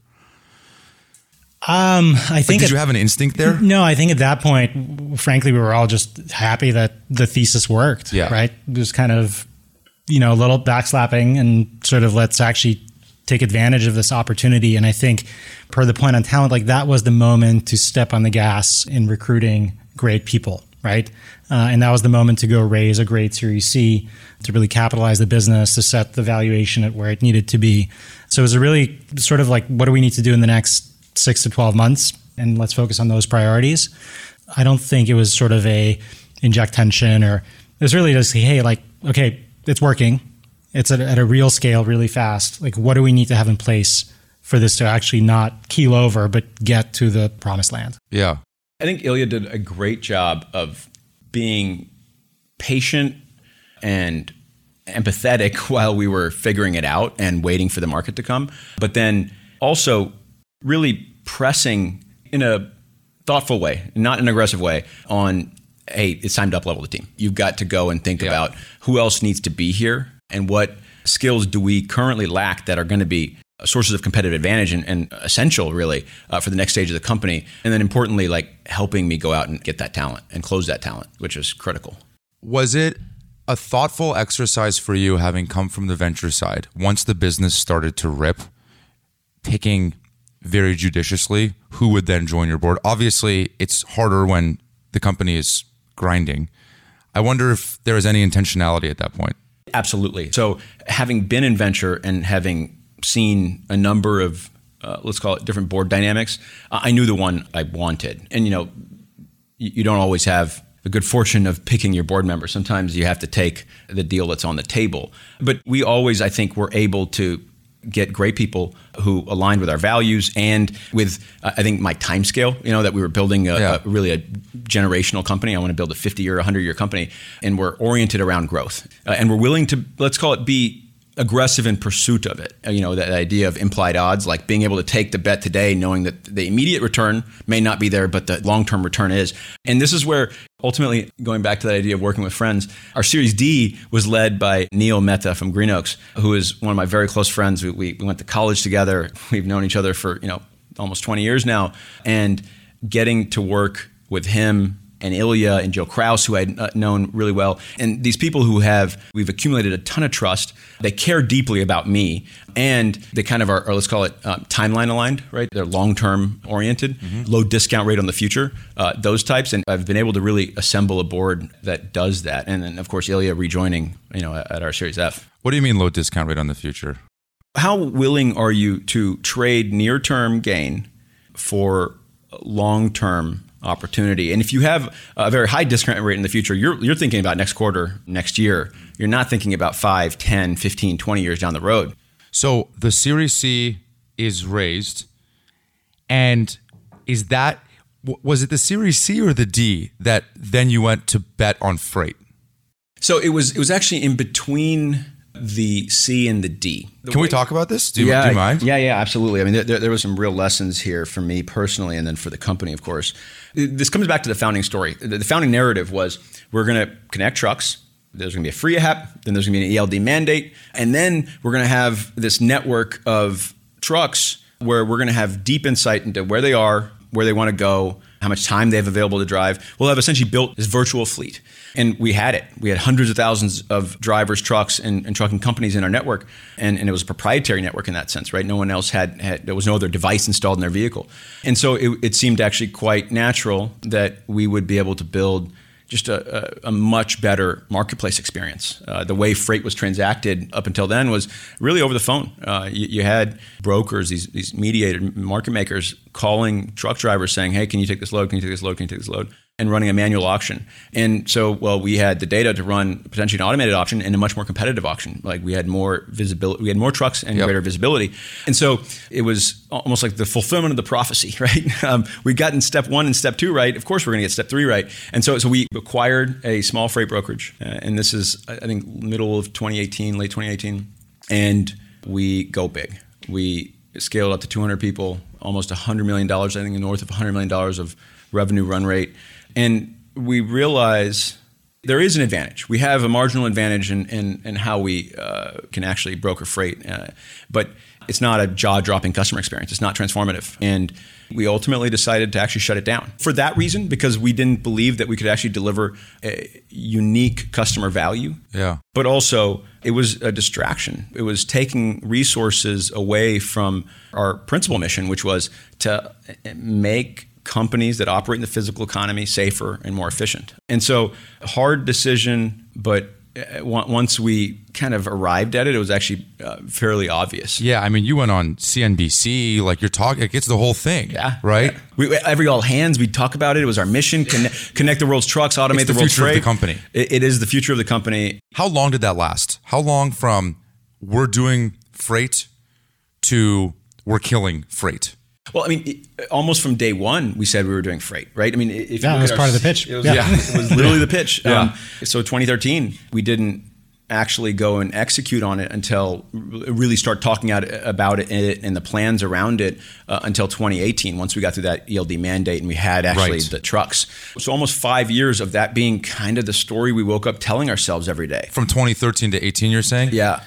S3: Um, I think
S1: Did
S3: at-
S1: you have an instinct there?
S3: No, I think at that point, frankly, we were all just happy that the thesis worked.
S1: Yeah.
S3: Right. It was kind of, you know, a little backslapping and sort of let's actually take advantage of this opportunity. And I think, per the point on talent, like that was the moment to step on the gas in recruiting great people. Right. Uh, and that was the moment to go raise a great Series C to really capitalize the business, to set the valuation at where it needed to be. So it was a really sort of like, what do we need to do in the next six to 12 months? And let's focus on those priorities. I don't think it was sort of a inject tension or it was really just, hey, like, okay, it's working. It's at, at a real scale, really fast. Like, what do we need to have in place for this to actually not keel over, but get to the promised land?
S1: Yeah.
S2: I think Ilya did a great job of being patient and empathetic while we were figuring it out and waiting for the market to come, but then also really pressing in a thoughtful way, not an aggressive way, on hey, it's time to up level the team. You've got to go and think about who else needs to be here and what skills do we currently lack that are going to be sources of competitive advantage and, and essential really uh, for the next stage of the company. And then importantly like helping me go out and get that talent and close that talent which is critical.
S1: Was it a thoughtful exercise for you having come from the venture side once the business started to rip, picking very judiciously who would then join your board? Obviously, it's harder when the company is grinding. I wonder if there is any intentionality at that point.
S2: Absolutely. So, having been in venture and having seen a number of, uh, let's call it different board dynamics, I knew the one I wanted. And, you know, you don't always have the good fortune of picking your board member. Sometimes you have to take the deal that's on the table. But we always, I think, were able to get great people who aligned with our values and with uh, I think my time scale. You know that we were building a,
S1: Yeah.
S2: a really a generational company. I want to build a 50 year, 100 year company, and we're oriented around growth, uh, and we're willing to let's call it be aggressive in pursuit of it. Uh, You know that idea of implied odds, like being able to take the bet today, knowing that the immediate return may not be there, but the long term return is. And this is where ultimately going back to that idea of working with friends, our Series D was led by Neil Mehta from Greenoaks, who is one of my very close friends. We, we, we went to college together. We've known each other for you know almost 20 years now, and getting to work with him and Ilya and Joe Kraus, who I'd uh, known really well, and these people who have we've accumulated a ton of trust. They care deeply about me, and they kind of are, let's call it uh, timeline aligned, right? They're long term oriented, low discount rate on the future, uh, those types. And I've been able to really assemble a board that does that. And then of course Ilya rejoining, you know, at our Series F.
S1: What do you mean low discount rate on the future?
S2: How willing are you to trade near term gain for long term opportunity? And if you have a very high discount rate in the future, you're, you're thinking about next quarter, next year. You're not thinking about 5, 10, 15, 20 years down the road.
S1: So the Series C is raised, and is that was it the Series C or the D that then you went to bet on freight?
S2: So it was it was actually in between the C and the D.
S1: Can we talk about this? Do you, do you mind?
S2: Yeah, yeah, absolutely. I mean, there, there were some real lessons here for me personally, and then for the company, of course. This comes back to the founding story. The founding narrative was we're going to connect trucks. There's going to be a free app. Then there's going to be an ELD mandate, and then we're going to have this network of trucks where we're going to have deep insight into where they are, where they want to go, how much time they have available to drive. We'll have essentially built this virtual fleet. And we had it. We had hundreds of thousands of drivers, trucks, and, and trucking companies in our network. And, and it was a proprietary network in that sense, right? No one else had, had there was no other device installed in their vehicle. And so it, it seemed actually quite natural that we would be able to build just a, a, much better marketplace experience. Uh, the way freight was transacted up until then was really over the phone. Uh, you, you had brokers, these, these mediated market makers, calling truck drivers saying, "Hey, can you take this load? Can you take this load? Can you take this load?" And running a manual auction. And so, well, we had the data to run potentially an automated auction and a much more competitive auction. Like we had more visibility, we had more trucks and
S1: Yep.
S2: greater visibility. And so it was almost like the fulfillment of the prophecy, right? Um, we gotten step one and step two right. Of course, we're going to get step three right. And so, so we acquired a small freight brokerage, uh, and this is I think middle of 2018, late 2018, and we go big. We scaled up to 200 people, almost 100 million dollars. I think north of 100 million dollars of revenue run rate, and we realize there is an advantage. We have a marginal advantage in, in, in how we uh, can actually broker freight, uh, but it's not a jaw dropping customer experience. It's not transformative. And we ultimately decided to actually shut it down for that reason, because we didn't believe that we could actually deliver a unique customer value.
S1: Yeah.
S2: But also, it was a distraction. It was taking resources away from our principal mission, which was to make companies that operate in the physical economy safer and more efficient. And so, hard decision, but uh, once we kind of arrived at it, it was actually uh, fairly obvious.
S1: Yeah, I mean, you went on CNBC, like you're talking, it gets the whole thing.
S2: Yeah.
S1: Right?
S2: Yeah. We, every all hands, we'd talk about it. It was our mission: connect, connect the world's trucks, automate
S1: It's
S2: the,
S1: the
S2: world's
S1: future of the company.
S2: It- it is the future of the company.
S1: How long did that last? How long from we're doing freight to we're killing freight?
S2: Well, I mean, almost from day one, we said we were doing freight, right? I mean, if
S3: Yeah, that was
S2: at
S3: part of the pitch.
S2: It was,
S3: Yeah.
S2: yeah. it was literally the pitch.
S1: Yeah.
S2: Um, so 2013, we didn't actually go and execute on it until really start talking out about it and the plans around it uh, until 2018 once we got through that ELD mandate and we had actually
S1: Right.
S2: the trucks so almost five years of that being kind of the story we woke up telling ourselves every day
S1: From 2013 to 18, you're saying?
S2: yeah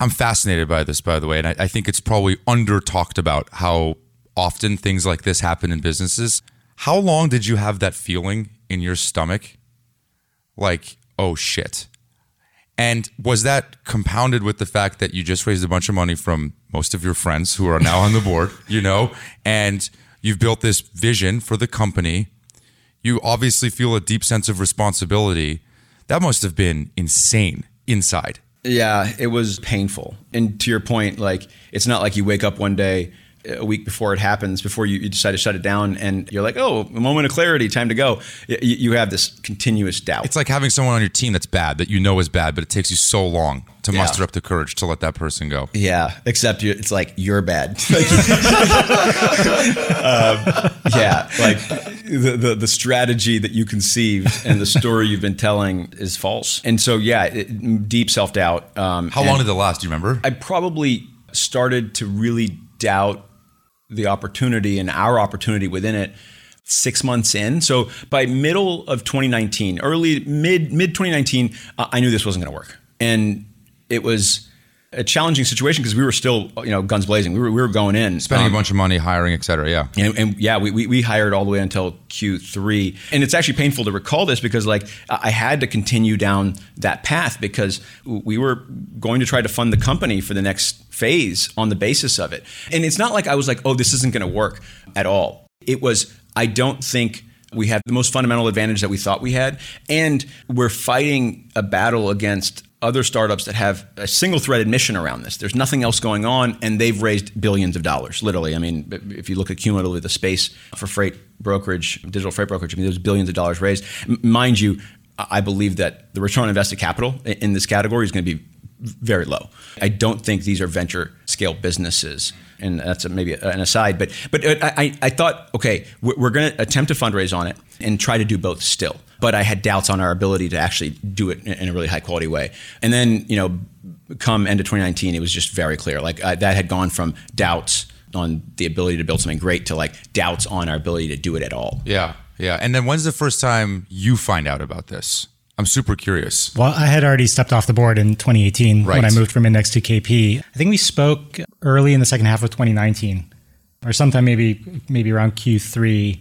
S1: I'm fascinated by this, by the way, and I, I think it's probably under talked about how often things like this happen in businesses. How long did you have that feeling in your stomach? Like, oh shit. And was that compounded with the fact that you just raised a bunch of money from most of your friends who are now on the board, you know, and you've built this vision for the company? You obviously feel a deep sense of responsibility. That must have been insane inside.
S2: Yeah, it was painful. And to your point, like it's not like you wake up one day a week before it happens, before you, you decide to shut it down, and you're like, oh, a moment of clarity, time to go. You, you have this continuous doubt.
S1: It's like having someone on your team that's bad, that you know is bad, but it takes you so long to
S2: Yeah.
S1: muster up the courage to let that person go.
S2: Yeah, except you, it's like you're bad. Um, yeah, like the, the the strategy that you conceived and the story you've been telling is false. And so, yeah, it, deep self doubt. Um,
S1: How long did it last? Do you remember?
S2: I probably started to really doubt the opportunity and our opportunity within it six months in. So by middle of 2019, early mid mid 2019, uh, I knew this wasn't going to work, and it was a challenging situation because we were still you know guns blazing. We were we were going in
S1: Spending
S2: Um,
S1: a bunch of money, hiring, et cetera. Yeah.
S2: and, and yeah, we, we, we hired all the way until Q3. And it's actually painful to recall this because, like, I I had to continue down that path because we were going to try to fund the company for the next phase on the basis of it. And it's not like I was like, oh, this isn't going to work at all. It was, I don't think we have the most fundamental advantage that we thought we had. And we're fighting a battle against other startups that have a single threaded mission around this. There's nothing else going on, and they've raised billions of dollars, literally. I mean, if you look at cumulatively the space for freight brokerage, digital freight brokerage, I mean, there's billions of dollars raised. M- mind you, I I believe that the return on invested capital in this category is going to be very low. I don't think these are venture scale businesses, and that's a, maybe an aside. But but I, I, I thought, okay, we're, going to attempt to fundraise on it and try to do both still. But I had doubts on our ability to actually do it in a really high quality way. And then you know, come end of 2019, it was just very clear. Like uh, that had gone from doubts on the ability to build something great to like doubts on our ability to do it at all.
S1: Yeah. Yeah. And then when's the first time you find out about this? I'm super curious.
S3: Well, I had already stepped off the board in 2018
S1: Right.
S3: when I moved from Index to KP. I think we spoke early in the second half of 2019, or sometime maybe maybe around Q3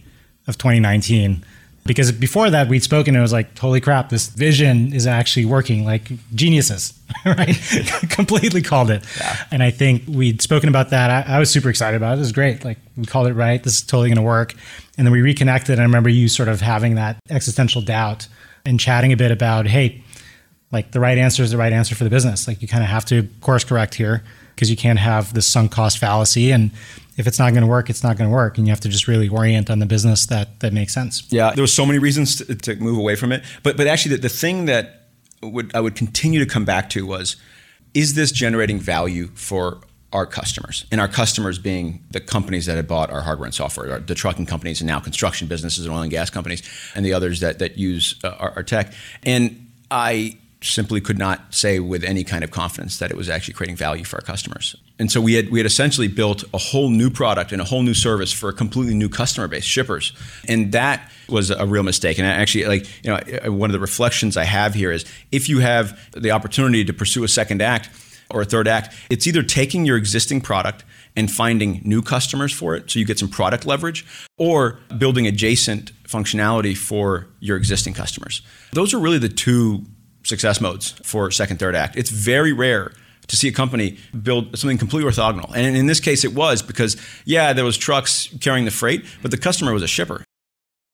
S3: of 2019. Because before that, we'd spoken and it was like, holy crap, this vision is actually working like geniuses, right? Completely called it. And I think we'd spoken about that. I, I was super excited about it. It was great. Like, we called it right. This is totally going to work. And then we reconnected. And I remember you sort of having that existential doubt and chatting a bit about, hey, like the right answer is the right answer for the business. Like you kind of have to course correct here because you can't have this sunk cost fallacy. And if it's not going to work, it's not going to work. And you have to just really orient on the business that that makes sense.
S2: Yeah, there was so many reasons to, to move away from it, but but actually, the, the thing that would I would continue to come back to was, is this generating value for our customers and our customers being the companies that had bought our hardware and software, the trucking companies and now construction businesses and oil and gas companies, and the others that that use uh, our, our tech. And I simply could not say with any kind of confidence that it was actually creating value for our customers. And so we had we had essentially built a whole new product and a whole new service for a completely new customer base, shippers. And that was a real mistake. And I actually like, you know, one of the reflections I have here is if you have the opportunity to pursue a second act or a third act, it's either taking your existing product and finding new customers for it so you get some product leverage or building adjacent functionality for your existing customers. Those are really the two success modes for second third act. It's very rare to see a company build something completely orthogonal. And in this case it was because yeah, there was trucks carrying the freight, but the customer was a shipper.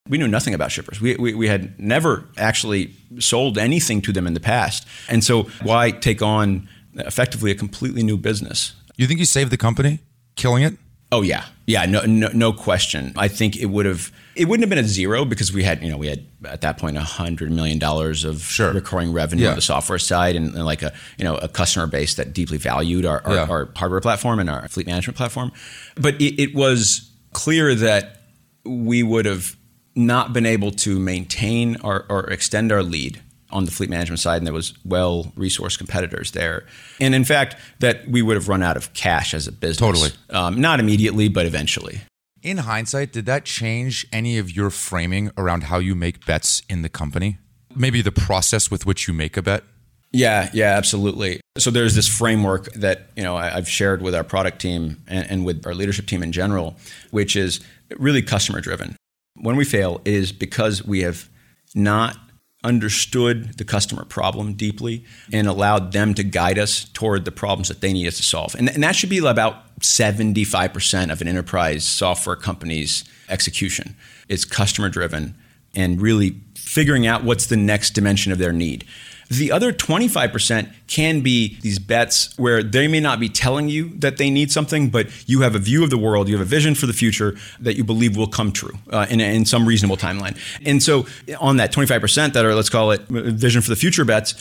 S2: We knew nothing about shippers. We, we, we had never actually sold anything to them in the past. And so why take on effectively a completely new business?
S1: You think you saved the company, killing it?
S2: Oh yeah, yeah, no, no, no question. I think it would have. It wouldn't have been a zero because we had, you know, we had at that point a hundred million dollars of
S1: Sure.
S2: recurring revenue
S1: Yeah.
S2: on the software side, and, and like a, you know, a customer base that deeply valued our, our,
S1: Yeah.
S2: our hardware platform and our fleet management platform. But it, it was clear that we would have not been able to maintain or, or extend our lead on the fleet management side, and there was well resourced competitors there. And in fact, that we would have run out of cash as a business.
S1: Totally.
S2: Um, not immediately, but eventually.
S1: In hindsight, did that change any of your framing around how you make bets in the company? Maybe the process with which you make a bet?
S2: Yeah, yeah, absolutely. So there's this framework that you know I, have shared with our product team and, and with our leadership team in general, which is really customer driven. When we fail, it is because we have not understood the customer problem deeply and allowed them to guide us toward the problems that they need us to solve. And, and that should be about 75% of an enterprise software company's execution. It's customer driven and really figuring out what's the next dimension of their need. The other 25% can be these bets where they may not be telling you that they need something, but you have a view of the world, you have a vision for the future that you believe will come true uh, in, in some reasonable timeline. And so, on that 25% that are, let's call it vision for the future bets,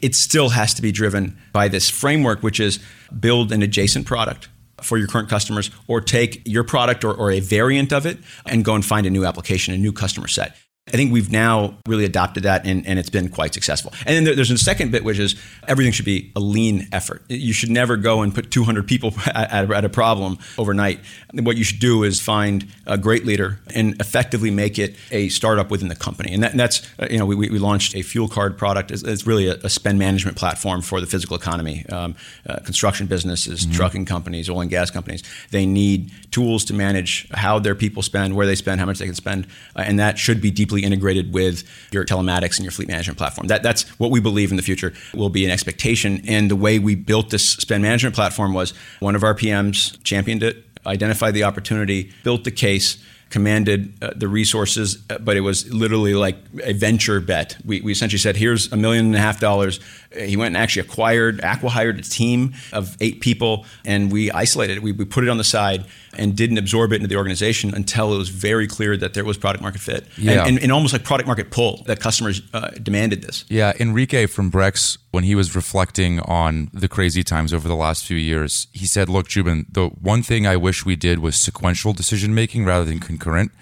S2: it still has to be driven by this framework, which is build an adjacent product for your current customers or take your product or, or, a variant of it and go and find a new application, a new customer set. I think we've now really adopted that and, and it's been quite successful. And then there's a second bit, which is everything should be a lean effort. You should never go and put 200 people at, at a problem overnight. What you should do is find a great leader and effectively make it a startup within the company. And, that, and that's, you know, we, we launched a fuel card product. It's, it's really a, a, spend management platform for the physical economy. Um, uh, construction businesses, mm-hmm. trucking companies, oil and gas companies, they need tools to manage how their people spend, where they spend, how much they can spend. Uh, and that should be deeply integrated with your telematics and your fleet management platform. That, that's what we believe in the future will be an expectation. And the way we built this spend management platform was one of our PMs championed it, identified the opportunity, built the case, commanded uh, the resources, uh, but it was literally like a venture bet. We, we essentially said, here's a million and a half dollars. He went and actually acquired, acqui-hired a team of eight people, and we isolated it. We, we put it on the side and didn't absorb it into the organization until it was very clear that there was product market fit. Yeah. And, and, and almost like product market pull, that customers uh, demanded this.
S1: Yeah, Henrique from Brex, when he was reflecting on the crazy times over the last few years, he said, look, Joubin, the one thing I wish we did was sequential decision making rather than concurrent.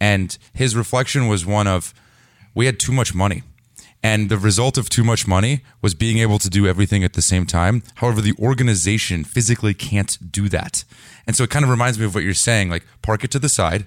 S1: And his reflection was one of, we had too much money and the result of too much money was being able to do everything at the same time. However, the organization physically can't do that. And so it kind of reminds me of what you're saying like, park it to the side,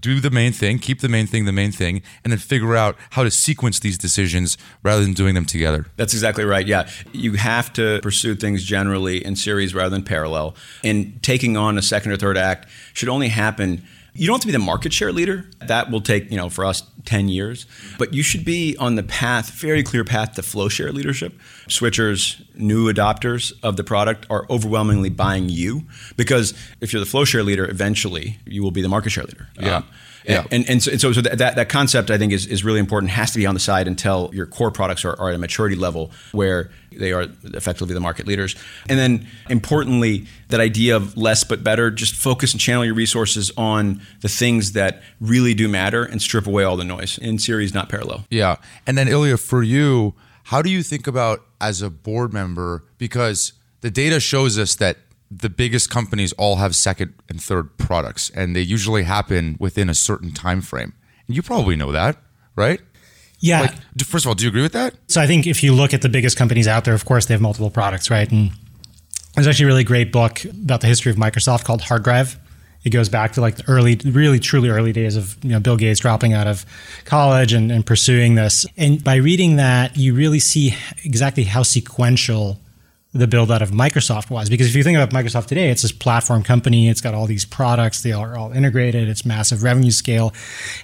S1: do the main thing, keep the main thing the main thing, and then figure out how to sequence these decisions rather than doing them together.
S2: That's exactly right. Yeah. You have to pursue things generally in series rather than parallel. And taking on a second or third act should only happen you don't have to be the market share leader. That will take, you know, for us 10 years. But you should be on the path, very clear path to flow share leadership. Switchers, new adopters of the product are overwhelmingly buying you because if you're the flow share leader, eventually you will be the market share leader.
S1: Yeah. Um,
S2: yeah. And, and so, and so, so that, that concept I think is, is really important, has to be on the side until your core products are, are at a maturity level where they are effectively the market leaders. And then importantly, that idea of less but better, just focus and channel your resources on the things that really do matter and strip away all the noise in series, not parallel.
S1: Yeah. And then Ilya, for you, how do you think about as a board member, because the data shows us that the biggest companies all have second and third products and they usually happen within a certain time frame. And you probably know that right?
S3: Yeah. Like,
S1: first of all do you agree with that?
S3: So i think if you look at the biggest companies out there of course they have multiple products right? And there's actually a really great book about the history of microsoft called hard drive it goes back to like the early really truly early days of you know bill gates dropping out of college and, and pursuing this. And by reading that you really see exactly how sequential the build out of Microsoft was. Because if you think about Microsoft today, it's this platform company. It's got all these products. They are all integrated. It's massive revenue scale.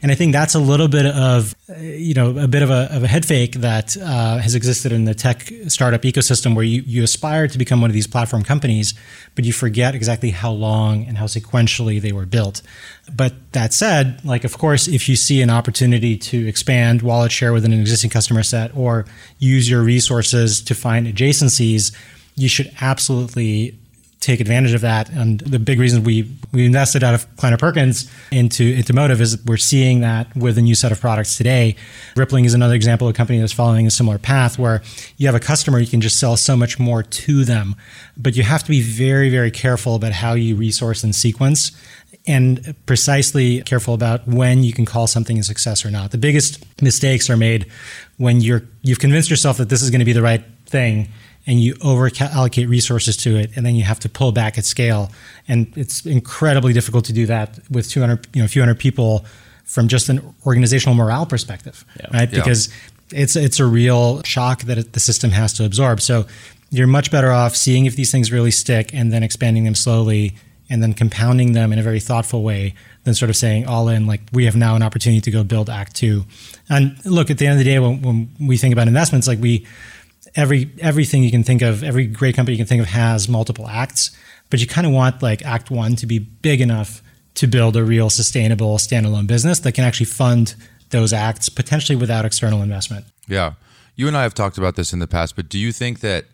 S3: And I think that's a little bit of, you know, a bit of a, of a head fake that uh, has existed in the tech startup ecosystem where you, you aspire to become one of these platform companies, but you forget exactly how long and how sequentially they were built. But that said, like, of course, if you see an opportunity to expand wallet share within an existing customer set or use your resources to find adjacencies, you should absolutely take advantage of that. And the big reason we we invested out of Kleiner Perkins into into Motive is we're seeing that with a new set of products today. Rippling is another example of a company that's following a similar path where you have a customer, you can just sell so much more to them, but you have to be very very careful about how you resource and sequence. And precisely careful about when you can call something a success or not. The biggest mistakes are made when you're you've convinced yourself that this is going to be the right thing, and you over allocate resources to it and then you have to pull back at scale and it's incredibly difficult to do that with 200 you know a few hundred people from just an organizational morale perspective yeah. right because It's it's a real shock that it, the system has to absorb. So you're much better off seeing if these things really stick and then expanding them slowly and then compounding them in a very thoughtful way than sort of saying all in like we have now an opportunity to go build act two and look at the end of the day when, when we think about investments like we every everything you can think of every great company you can think of has multiple acts but you kind of want like act one to be big enough to build a real sustainable standalone business that can actually fund those acts potentially without external investment.
S1: Yeah. You and i have talked about this in the past but do you think that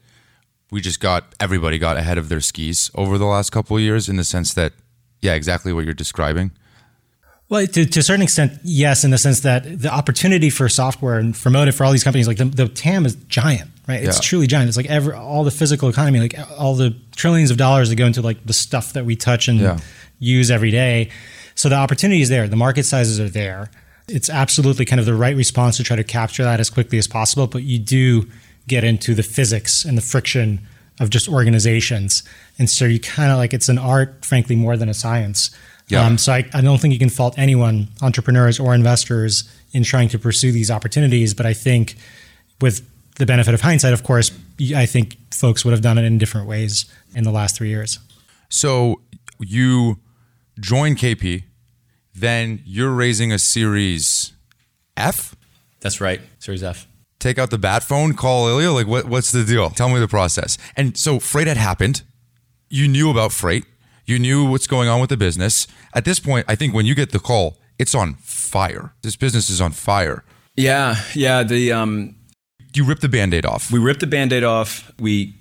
S1: we just got everybody got ahead of their skis over the last couple of years in the sense that yeah exactly what you're describing?
S3: Well, to, to a certain extent, yes, in the sense that the opportunity for software and for motive for all these companies, like the, the TAM is giant, right? It's
S1: Yeah.
S3: truly giant. It's like every, all the physical economy, like all the trillions of dollars that go into like the stuff that we touch and
S1: Yeah.
S3: use every day. So the opportunity is there. The market sizes are there. It's absolutely kind of the right response to try to capture that as quickly as possible. But you do get into the physics and the friction of just organizations. And so you kind of like it's an art, frankly, more than a science.
S1: Yeah.
S3: Um, so I, I don't think you can fault anyone, entrepreneurs or investors, in trying to pursue these opportunities. But I think with the benefit of hindsight, of course, I think folks would have done it in different ways in the last three years.
S1: So you join KP, then you're raising a series F.
S2: That's right, Series F.
S1: Take out the bat phone, call Ilya. Like, what, what's the deal? Tell me the process. And so freight had happened. You knew about freight. You knew what's going on with the business. At this point, I think when you get the call, it's on fire. This business is on fire.
S2: Yeah, yeah. The um,
S1: You rip the band aid off.
S2: we ripped the band-aid off. We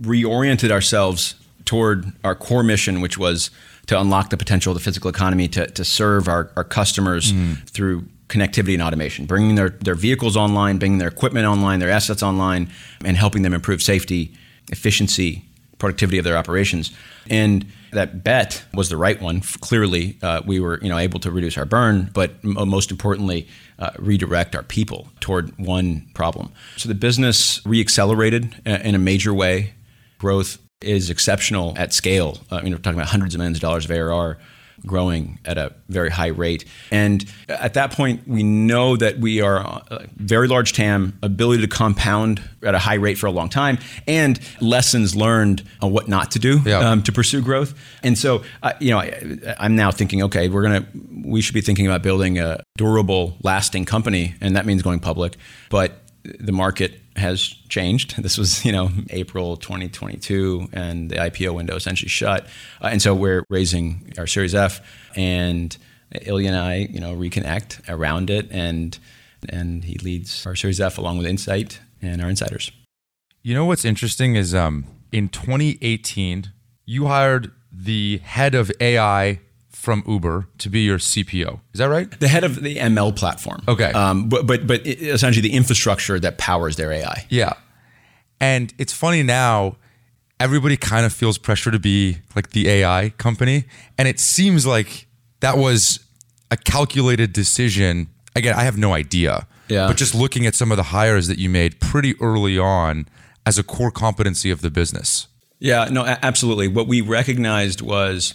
S2: reoriented ourselves toward our core mission, which was to unlock the potential of the physical economy to, to serve our, our customers mm-hmm. through connectivity and automation, bringing their, their vehicles online, bringing their equipment online, their assets online, and helping them improve safety, efficiency, productivity of their operations. And that bet was the right one. Clearly, uh, we were you know able to reduce our burn, but m- most importantly, uh, redirect our people toward one problem. So the business reaccelerated uh, in a major way. Growth is exceptional at scale. Uh, you know, we're talking about hundreds of millions of dollars of ARR growing at a very high rate. And at that point, we know that we are a very large TAM, ability to compound at a high rate for a long time, and lessons learned on what not to do
S1: Yeah.
S2: um, to pursue growth. And so, uh, you know, I, I'm now thinking, okay, we're gonna, we should be thinking about building a durable, lasting company, and that means going public. But the market has changed. This was, you know, April 2022, and the IPO window essentially shut. Uh, and so we're raising our Series F, and Ilya and I, you know, reconnect around it, and and he leads our Series F along with Insight and our insiders.
S1: You know what's interesting is um, in 2018, you hired the head of AI from Uber to be your CPO. Is that right?
S2: The head of the ML platform.
S1: Okay.
S2: Um, but but but essentially the infrastructure that powers their AI.
S1: Yeah. And it's funny now, everybody kind of feels pressure to be like the AI company. And it seems like that was a calculated decision. Again, I have no idea.
S2: Yeah.
S1: But just looking at some of the hires that you made pretty early on as a core competency of the business.
S2: Yeah, no, absolutely. What we recognized was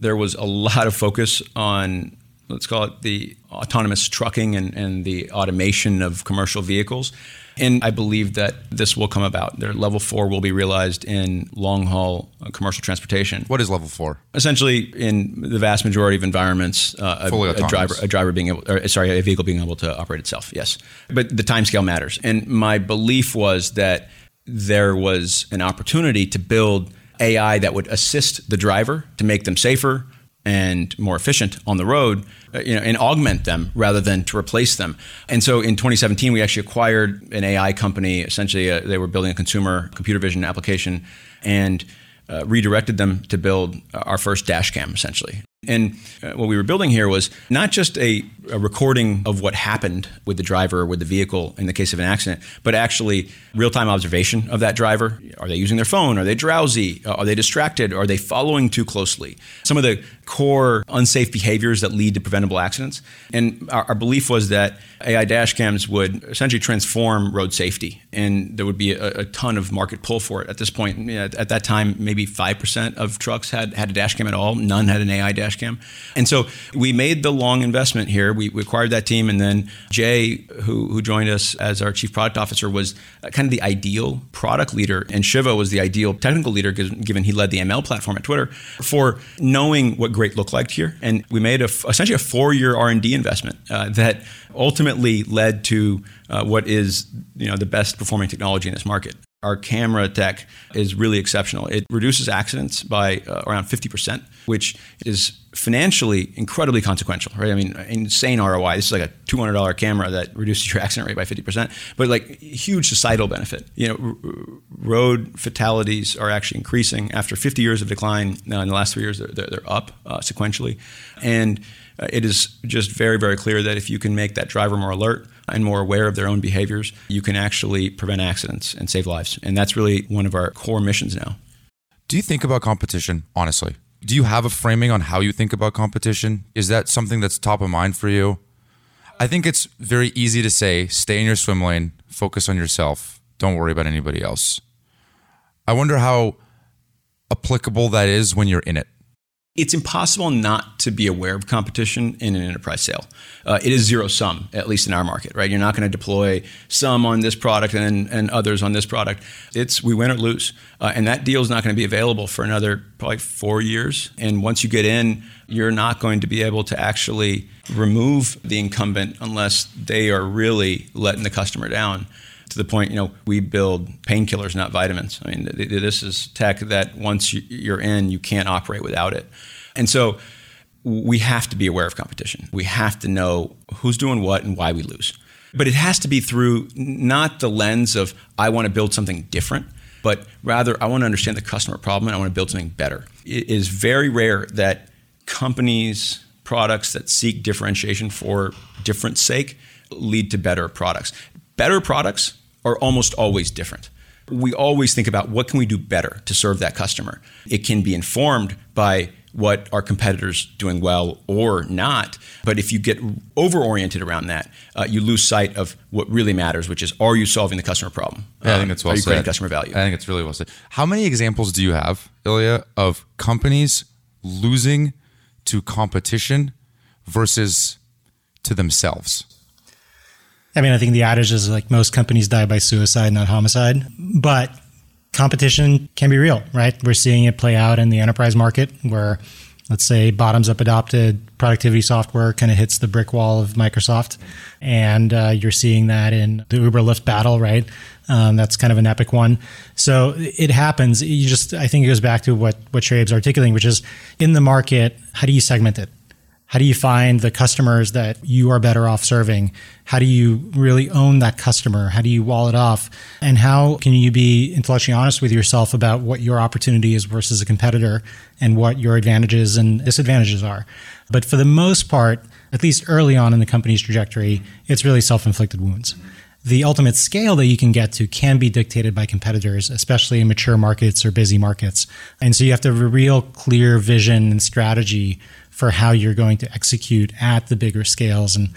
S2: there was a lot of focus on, let's call it the autonomous trucking and, and the automation of commercial vehicles. And I believe that this will come about. Their level four will be realized in long haul uh, commercial transportation.
S1: What is level four?
S2: Essentially, in the vast majority of environments, uh, a, a driver, a driver being able, or, sorry, a vehicle being able to operate itself. Yes, but the time scale matters. And my belief was that there was an opportunity to build AI that would assist the driver to make them safer and more efficient on the road, uh, you know, and augment them rather than to replace them. And so in 2017, we actually acquired an AI company. Essentially, uh, they were building a consumer computer vision application, and uh, redirected them to build our first dash cam, essentially. And uh, what we were building here was not just a, a recording of what happened with the driver or with the vehicle in the case of an accident, but actually real time observation of that driver. Are they using their phone? Are they drowsy? Uh, Are they distracted? Are they following too closely? Some of the core unsafe behaviors that lead to preventable accidents. And our, our belief was that AI dash cams would essentially transform road safety, and there would be a, a ton of market pull for it. At this point, know, at that time, maybe five percent of trucks had had a dash cam at all. None had an AI dash dash cam. And so we made the long investment here. We, we acquired that team, and then Jay, who, who joined us as our chief product officer, was kind of the ideal product leader, and Shiva was the ideal technical leader, given he led the ML platform at Twitter, for knowing what great looked like here. And we made a, essentially a four-year R&D investment uh, that ultimately led to uh, what is you know the best performing technology in this market our camera tech is really exceptional. It reduces accidents by uh, around 50%, which is financially incredibly consequential, right? I mean, insane ROI. This is like a $200 camera that reduces your accident rate by 50%, but like huge societal benefit. You know, r- road fatalities are actually increasing after 50 years of decline. Now, in the last three years, they're, they're, they're up uh, sequentially. And uh, it is just very, very clear that if you can make that driver more alert, and more aware of their own behaviors, you can actually prevent accidents and save lives. And that's really one of our core missions now.
S1: Do you think about competition, honestly? Do you have a framing on how you think about competition? Is that something that's top of mind for you? I think it's very easy to say stay in your swim lane, focus on yourself, don't worry about anybody else. I wonder how applicable that is when you're in it
S2: it's impossible not to be aware of competition in an enterprise sale. Uh, it is zero sum, at least in our market, right? You're not going to deploy some on this product and, and others on this product. It's we win or lose. Uh, and that deal is not going to be available for another probably four years. And once you get in, you're not going to be able to actually remove the incumbent unless they are really letting the customer down to the point, you know, we build painkillers, not vitamins. I mean, this is tech that once you're in, you can't operate without it. And so we have to be aware of competition. We have to know who's doing what and why we lose. But it has to be through not the lens of, I want to build something different, but rather, I want to understand the customer problem and I want to build something better. It is very rare that companies, products that seek differentiation for different sake lead to better products. Better products are almost always different. We always think about what can we do better to serve that customer. It can be informed by what our competitors doing well or not. But if you get over oriented around that, uh, you lose sight of what really matters, which is are you solving the customer problem?
S1: Yeah, I think that's well
S2: are you
S1: said.
S2: creating customer value?
S1: I think it's really well said. How many examples do you have, Ilya, of companies losing to competition versus to themselves?
S3: I mean, I think the adage is like most companies die by suicide, not homicide. But competition can be real, right? We're seeing it play out in the enterprise market where, let's say, bottoms up adopted productivity software kind of hits the brick wall of Microsoft. And uh, you're seeing that in the Uber Lyft battle, right? Um, that's kind of an epic one. So it happens. You just, I think it goes back to what, what Shoaib's articulating, which is in the market, how do you segment it? How do you find the customers that you are better off serving? How do you really own that customer? How do you wall it off? And how can you be intellectually honest with yourself about what your opportunity is versus a competitor and what your advantages and disadvantages are? But for the most part, at least early on in the company's trajectory, it's really self inflicted wounds. The ultimate scale that you can get to can be dictated by competitors, especially in mature markets or busy markets. And so you have to have a real clear vision and strategy for how you're going to execute at the bigger scales. And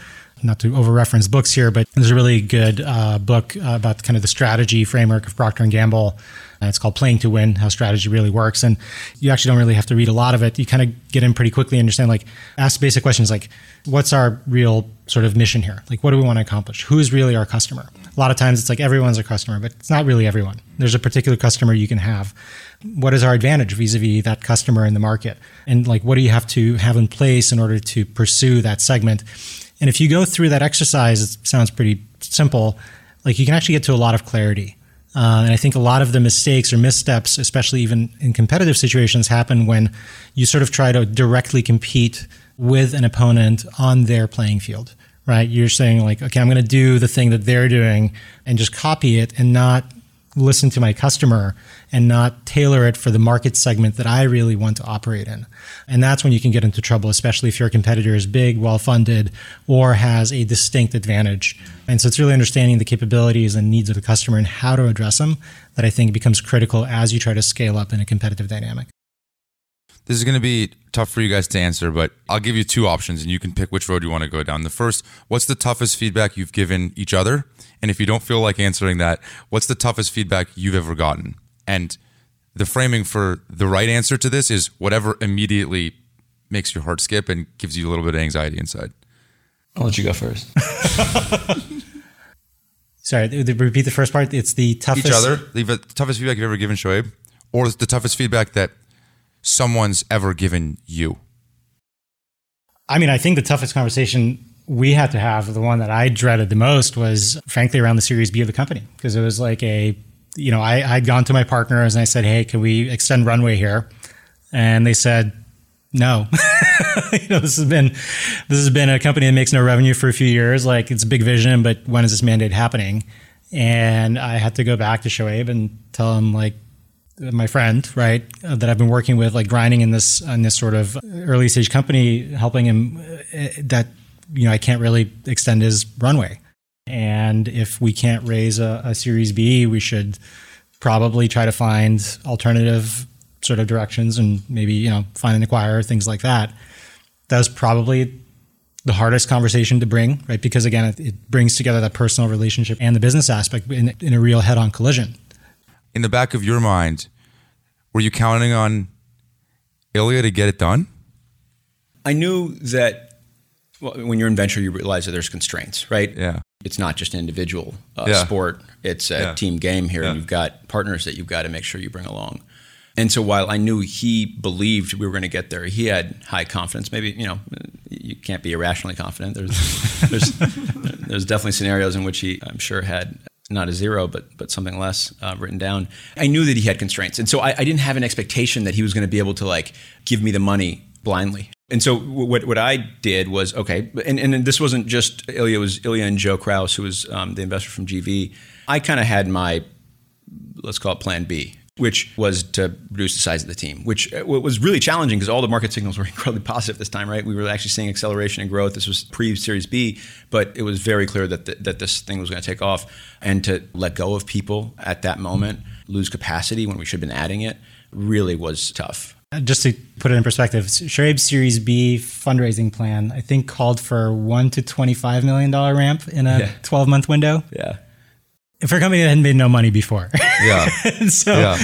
S3: not to over reference books here, but there's a really good uh, book about kind of the strategy framework of Procter and Gamble. Uh, it's called Playing to Win: How Strategy Really Works. And you actually don't really have to read a lot of it. You kind of get in pretty quickly, and understand like ask basic questions like, what's our real sort of mission here? Like, what do we want to accomplish? Who is really our customer? A lot of times it's like everyone's a customer, but it's not really everyone. There's a particular customer you can have what is our advantage vis-a-vis that customer in the market? And like what do you have to have in place in order to pursue that segment? And if you go through that exercise it sounds pretty simple like you can actually get to a lot of clarity. Uh, and I think a lot of the mistakes or missteps, especially even in competitive situations, happen when you sort of try to directly compete with an opponent on their playing field, right? You're saying, like, okay, I'm going to do the thing that they're doing and just copy it and not listen to my customer and not tailor it for the market segment that I really want to operate in. And that's when you can get into trouble, especially if your competitor is big, well funded, or has a distinct advantage. And so it's really understanding the capabilities and needs of the customer and how to address them that I think becomes critical as you try to scale up in a competitive dynamic.
S1: This is going to be tough for you guys to answer, but I'll give you two options and you can pick which road you want to go down. The first, what's the toughest feedback you've given each other? And if you don't feel like answering that, what's the toughest feedback you've ever gotten? And the framing for the right answer to this is whatever immediately makes your heart skip and gives you a little bit of anxiety inside?
S2: I'll let you go first.
S3: Sorry, th- th- repeat the first part. It's the toughest.
S1: Each other, leave the toughest feedback you've ever given Shoaib, or the toughest feedback that someone's ever given you.
S3: I mean, I think the toughest conversation we had to have, the one that I dreaded the most, was frankly around the Series B of the company because it was like a, you know, I I'd gone to my partners and I said, hey, can we extend runway here? And they said, no. you know, this has been this has been a company that makes no revenue for a few years. Like it's a big vision, but when is this mandate happening? And I had to go back to Shoaib and tell him like my friend, right, uh, that I've been working with, like grinding in this in this sort of early stage company, helping him uh, that you know I can't really extend his runway. And if we can't raise a, a Series B, we should probably try to find alternative sort of directions and maybe you know find an acquirer, things like that. That was probably the hardest conversation to bring, right? Because again, it, it brings together that personal relationship and the business aspect in, in a real head-on collision.
S1: In the back of your mind, were you counting on Ilya to get it done?
S2: I knew that well, when you're in venture, you realize that there's constraints, right?
S1: Yeah.
S2: It's not just an individual uh,
S1: Yeah.
S2: sport; it's a
S1: Yeah.
S2: team game here,
S1: Yeah.
S2: and you've got partners that you've got to make sure you bring along. And so, while I knew he believed we were going to get there, he had high confidence. Maybe you know, you can't be irrationally confident. There's there's there's definitely scenarios in which he, I'm sure, had not a zero, but but something less uh, written down. I knew that he had constraints, and so I, I didn't have an expectation that he was going to be able to like give me the money blindly. And so what what I did was okay, and and this wasn't just Ilya. It was Ilya and Joe Kraus, who was um, the investor from GV. I kind of had my let's call it Plan B, which was to reduce the size of the team, which uh, was really challenging because all the market signals were incredibly positive this time, right? We were actually seeing acceleration and growth. This was pre Series B, but it was very clear that th- that this thing was going to take off, and to let go of people at that moment, lose capacity when we should have been adding it, really was tough.
S3: Just to put it in perspective, Shoaib's Series B fundraising plan, I think, called for one to twenty-five million dollar ramp in a
S2: Yeah.
S3: twelve-month window
S2: Yeah.
S3: For a company that hadn't made no money before.
S1: Yeah.
S3: So,
S1: Yeah.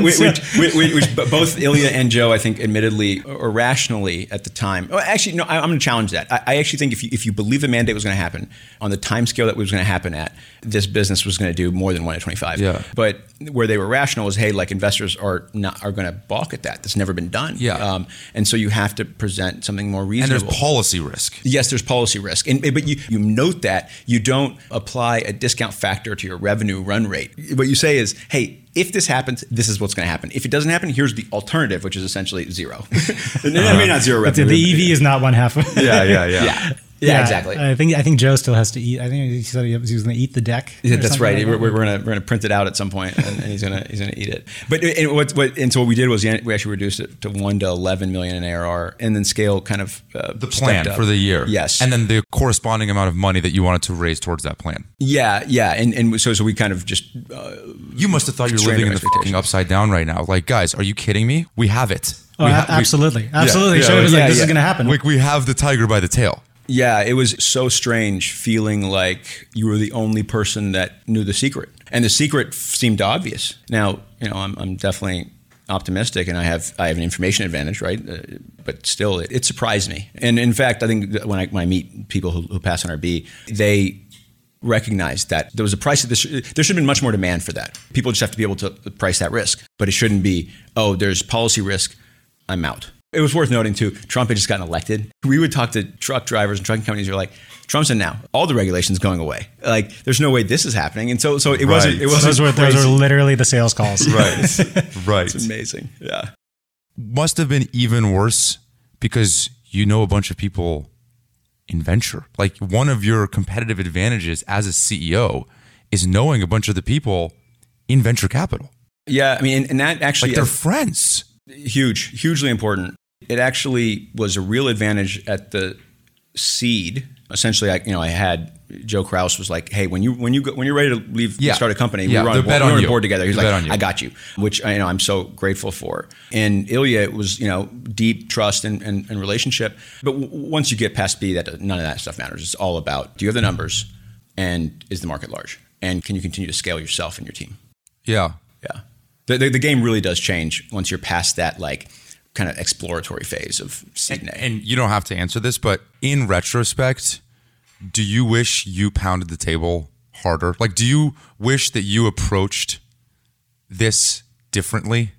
S2: which, which, which, which both Ilya and Joe, I think, admittedly or rationally at the time. Well, actually, no, I, I'm going to challenge that. I, I actually think if you, if you believe the mandate was going to happen on the time scale that it was going to happen at, this business was going to do more than one to 25.
S1: Yeah.
S2: But where they were rational is, hey, like investors are not are going to balk at that. That's never been done.
S1: Yeah.
S2: Um, and so you have to present something more reasonable.
S1: and there's policy risk.
S2: Yes, there's policy risk, and but you, you note that you don't apply a discount factor to your revenue run rate. What you say is, hey, if this happens, this is what's going to happen. If it doesn't happen, here's the alternative, which is essentially zero. Uh, I mean, not zero
S3: the,
S2: revenue.
S3: the EV is not one half. Of
S1: Yeah, yeah, yeah.
S2: yeah. Yeah, exactly.
S3: I think I think Joe still has to eat. I think he said he was going to eat the deck.
S2: Yeah, that's right.
S3: like
S2: we're,
S3: that.
S2: we're gonna we're gonna print it out at some point, and, and he's gonna he's gonna eat it. But and what, what and so what we did was we actually reduced it to one to eleven million in ARR, and then scale kind of uh,
S1: The plan for the year.
S2: Yes,
S1: And then the corresponding amount of money that you wanted to raise towards that plan.
S2: yeah, yeah, and and so so we kind of just uh,
S1: You must have thought you were living in the fucking upside down right now. Like, guys, are you kidding me? We have it.
S3: Oh,
S1: we
S3: a-
S1: ha- we-
S3: absolutely, absolutely.
S1: yeah,
S3: Shoaib was
S2: yeah,
S3: like, "This
S2: yeah.
S3: is going to happen."
S1: Like, we have the tiger by the tail.
S2: Yeah, it was so strange feeling like you were the only person that knew the secret. And the secret seemed obvious. Now, you know, I'm, I'm definitely optimistic and I have I have an information advantage, right? Uh, but still, it, it surprised me. And in fact, I think when I, when I meet people who, who pass on RB, they recognize that there was a price. This, there should have been much more demand for that. People just have to be able to price that risk. But it shouldn't be, oh, there's policy risk, I'm out. It was worth noting too. Trump had just gotten elected. We would talk to truck drivers and trucking companies. Who are like, Trump's in now. All the regulations going away. Like, there's no way this is happening. And so, so it wasn't. It wasn't.
S3: those were those were literally the sales calls.
S1: Right. right.
S2: It's amazing. Yeah.
S1: Must have been even worse because you know a bunch of people in venture. Like, one of your competitive advantages as a CEO is knowing a bunch of the people in venture capital.
S2: Yeah. I mean, and, and that actually
S1: Like, they're friends.
S2: huge, hugely important. It actually was a real advantage at the seed. Essentially, I you know I had Joe Kraus was like, hey, when you when you go, when you're ready to leave
S1: Yeah.
S2: start a company,
S1: Yeah,
S2: we were on, board,
S1: bet
S2: we were
S1: on
S2: on board together. He's like. I got you, which I, you know I'm so grateful for. And Ilya it was you know deep trust and, and, and relationship. But w- once you get past B, that none of that stuff matters. It's all about do you have the numbers, and is the market large, and can you continue to scale yourself and your team.
S1: Yeah.
S2: Yeah. The, the, the game really does change once you're past that like kind of exploratory phase of seed
S1: and, and you don't have to answer this, but in retrospect, do you wish you pounded the table harder? Like, do you wish that you approached this differently?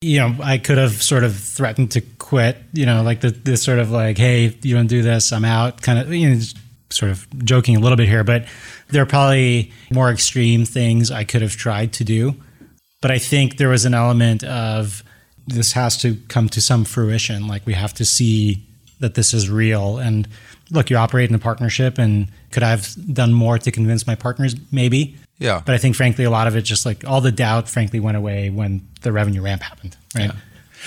S3: You know, I could have sort of threatened to quit, you know, like the, this sort of like, hey, you don't do this, I'm out, kind of, you know, sort of joking a little bit here, but there are probably more extreme things I could have tried to do. But I think there was an element of this has to come to some fruition. Like we have to see that this is real. And look, you operate in a partnership, and could I have done more to convince my partners? Maybe.
S1: Yeah.
S3: But I think, frankly, a lot of it just like all the doubt, frankly, went away when the revenue ramp happened. Right.
S2: Yeah.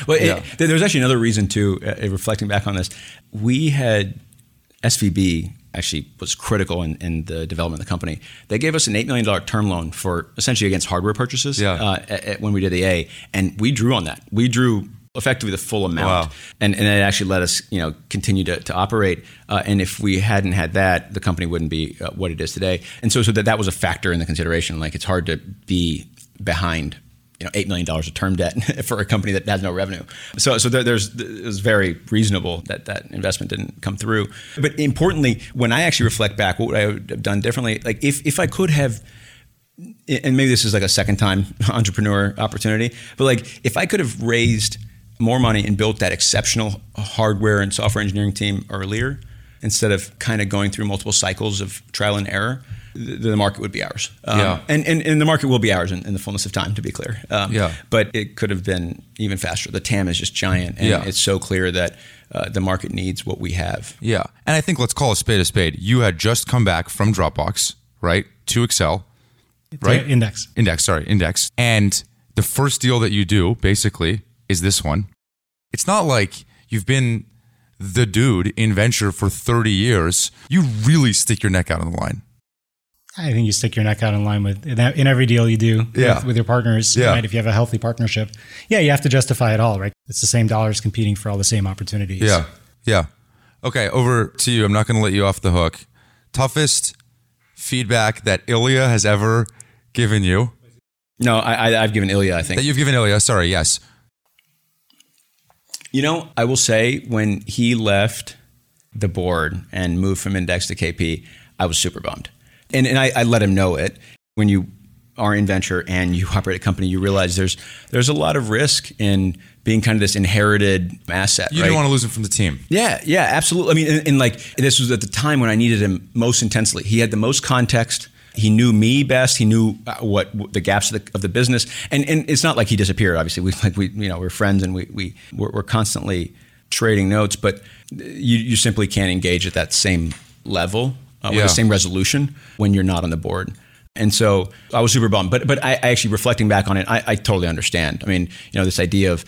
S2: Well,
S1: Yeah.
S2: it, there was actually another reason too. Uh, reflecting back on this, we had SVB actually was critical in, in the development of the company. They gave us an eight million dollar term loan for essentially against hardware purchases.
S1: Yeah.
S2: Uh, at, at- when we did the A, and we drew on that. We drew effectively the full amount,
S1: Wow.
S2: and and it actually let us you know continue to, to operate. Uh, and if we hadn't had that, the company wouldn't be uh, what it is today. And so so that that was a factor in the consideration. Like it's hard to be behind you know eight million dollars of term debt for a company that has no revenue. So so there, there's it was very reasonable that that investment didn't come through. But importantly, when I actually reflect back, what would I have done differently? Like if if I could have. And maybe this is like a second time entrepreneur opportunity, but like if I could have raised more money and built that exceptional hardware and software engineering team earlier, instead of kind of going through multiple cycles of trial and error, the, the market would be ours. Um,
S1: Yeah.
S2: And, and, and the market will be ours in, in the fullness of time, to be clear. Um,
S1: Yeah.
S2: But it could have been even faster. The TAM is just giant. And
S1: Yeah.
S2: it's so clear that uh, the market needs what we have.
S1: Yeah. And I think let's call a spade a spade. You had just come back from Dropbox, right? To Accel, right?
S3: Index.
S1: Index, sorry, Index. And the first deal that you do basically is this one. It's not like you've been the dude in venture for 30 years. You really stick your neck out on the line.
S3: I think you stick your neck out in line with in, that- in every deal you do
S1: Yeah.
S3: with, with your partners.
S1: Yeah.
S3: Right? If you have a healthy partnership, yeah, you have to justify it all, right? It's the same dollars competing for all the same opportunities.
S1: Yeah. Yeah. Okay, over to you. I'm not going to let you off the hook. Toughest feedback that Ilya has ever given you?
S2: No, I, I, I've given Ilya, I think.
S1: That you've given Ilya, sorry, yes.
S2: You know, I will say when he left the board and moved from Index to KP, I was super bummed. And, and I, I let him know it. When you are in venture and you operate a company, you realize there's there's a lot of risk in being kind of this inherited asset.
S1: You
S2: right?
S1: didn't want to lose him from the team.
S2: Yeah, yeah, absolutely. I mean, and, and like this was at the time when I needed him most intensely. He had the most context. He knew me best. He knew uh, what, what the gaps of the, of the business. And and it's not like he disappeared. Obviously, we like we you know we're friends and we we we're, we're constantly trading notes. But you you simply can't engage at that same level uh, with
S1: Yeah.
S2: the same resolution when you're not on the board. And so I was super bummed. But but I, I actually reflecting back on it, I, I totally understand. I mean, you know, this idea of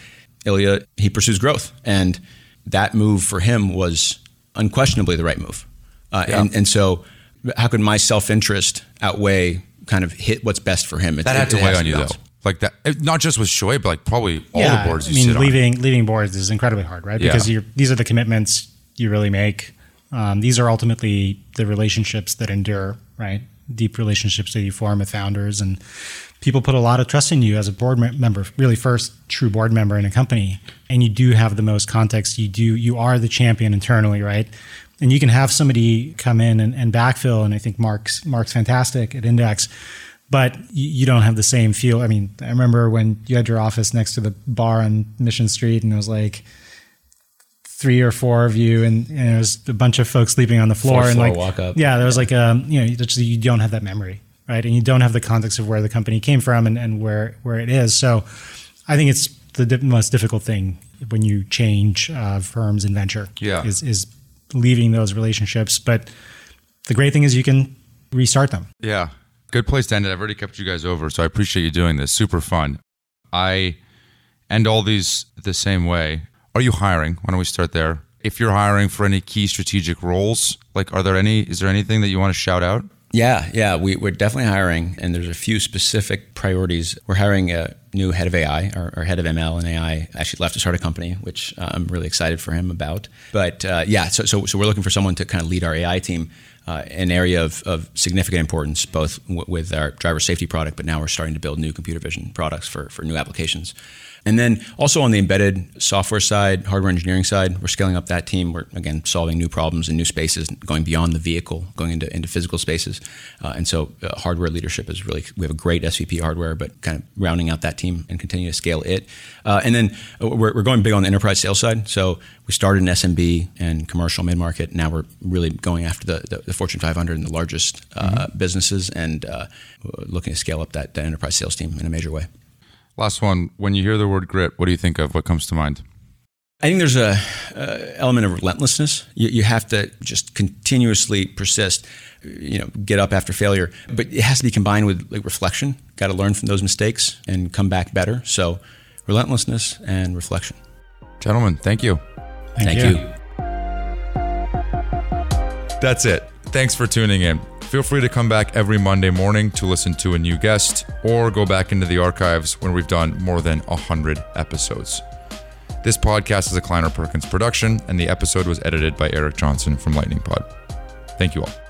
S2: Ilya, he pursues growth, and that move for him was unquestionably the right move. Uh, and and so, how could my self interest outweigh kind of hit what's best for him? It-
S1: That had to weigh
S2: has
S1: on you, though. Like that, not just with Shoaib, but like probably all
S3: yeah,
S1: the boards you
S3: I mean,
S1: sit
S3: leaving leaving boards is incredibly hard, right?
S1: Yeah.
S3: Because you're, these are the commitments you really make. Um, these are ultimately the relationships that endure, right? Deep relationships that you form with founders, and people put a lot of trust in you as a board member. Really, first true board member in a company, and you do have the most context. You do you are the champion internally, right? And you can have somebody come in and, and backfill. And I think Mark's Mark's fantastic at Index but you, don't have the same feel. I mean, I remember when you had your office next to the bar on Mission Street, and it was like three or four of you, and, and it was a bunch of folks sleeping on the floor,
S2: Fourth
S3: and
S2: floor
S3: like
S2: walk up.
S3: yeah, there was like um, you know, you just- you don't have that memory, right? And you don't have the context of where the company came from and, and where where it is. So, I think it's the di- most difficult thing when you change uh, firms and venture.
S1: Yeah.
S3: is is leaving those relationships, but the great thing is you can restart them.
S1: Yeah. Good place to end it. I've already kept you guys over, so I appreciate you doing this. Super fun. I end all these the same way. Are you hiring? Why don't we start there? If you're hiring for any key strategic roles, like are there any is there anything that you want to shout out?
S2: Yeah, yeah, we, we're definitely hiring, and there's a few specific priorities. We're hiring a new head of AI, our, our head of ML and AI actually left to start a company, which uh, I'm really excited for him about. But uh, yeah, so, so so we're looking for someone to kind of lead our AI team, uh, an area of, of significant importance, both w- with our driver safety product, but now we're starting to build new computer vision products for for new applications. And then also on the embedded software side, hardware engineering side, we're scaling up that team. We're again solving new problems in new spaces, going beyond the vehicle, going into into physical spaces. Uh, and so uh, hardware leadership is really we have a great SVP hardware, but kind of rounding out that team and continue to scale it. Uh, and then uh, we're, we're going big on the enterprise sales side. So we started in SMB and commercial mid market. Now we're really going after the, the, the Fortune 500 and the largest uh, mm-hmm. businesses and uh, looking to scale up that, that enterprise sales team in a major way.
S1: Last one. When you hear the word grit, what do you think of? What comes to mind?
S2: I think there's a uh, element of relentlessness. You, you, have to just continuously persist. You know, get up after failure, but it has to be combined with like reflection. Got to learn from those mistakes and come back better. So, relentlessness and reflection.
S1: Gentlemen, thank you.
S2: Thank, thank you. you.
S1: That's it. Thanks for tuning in. Feel free to come back every Monday morning to listen to a new guest or go back into the archives when we've done more than 100 episodes. This podcast is a Kleiner Perkins production, and the episode was edited by Eric Johnson from Lightning Pod. Thank you all.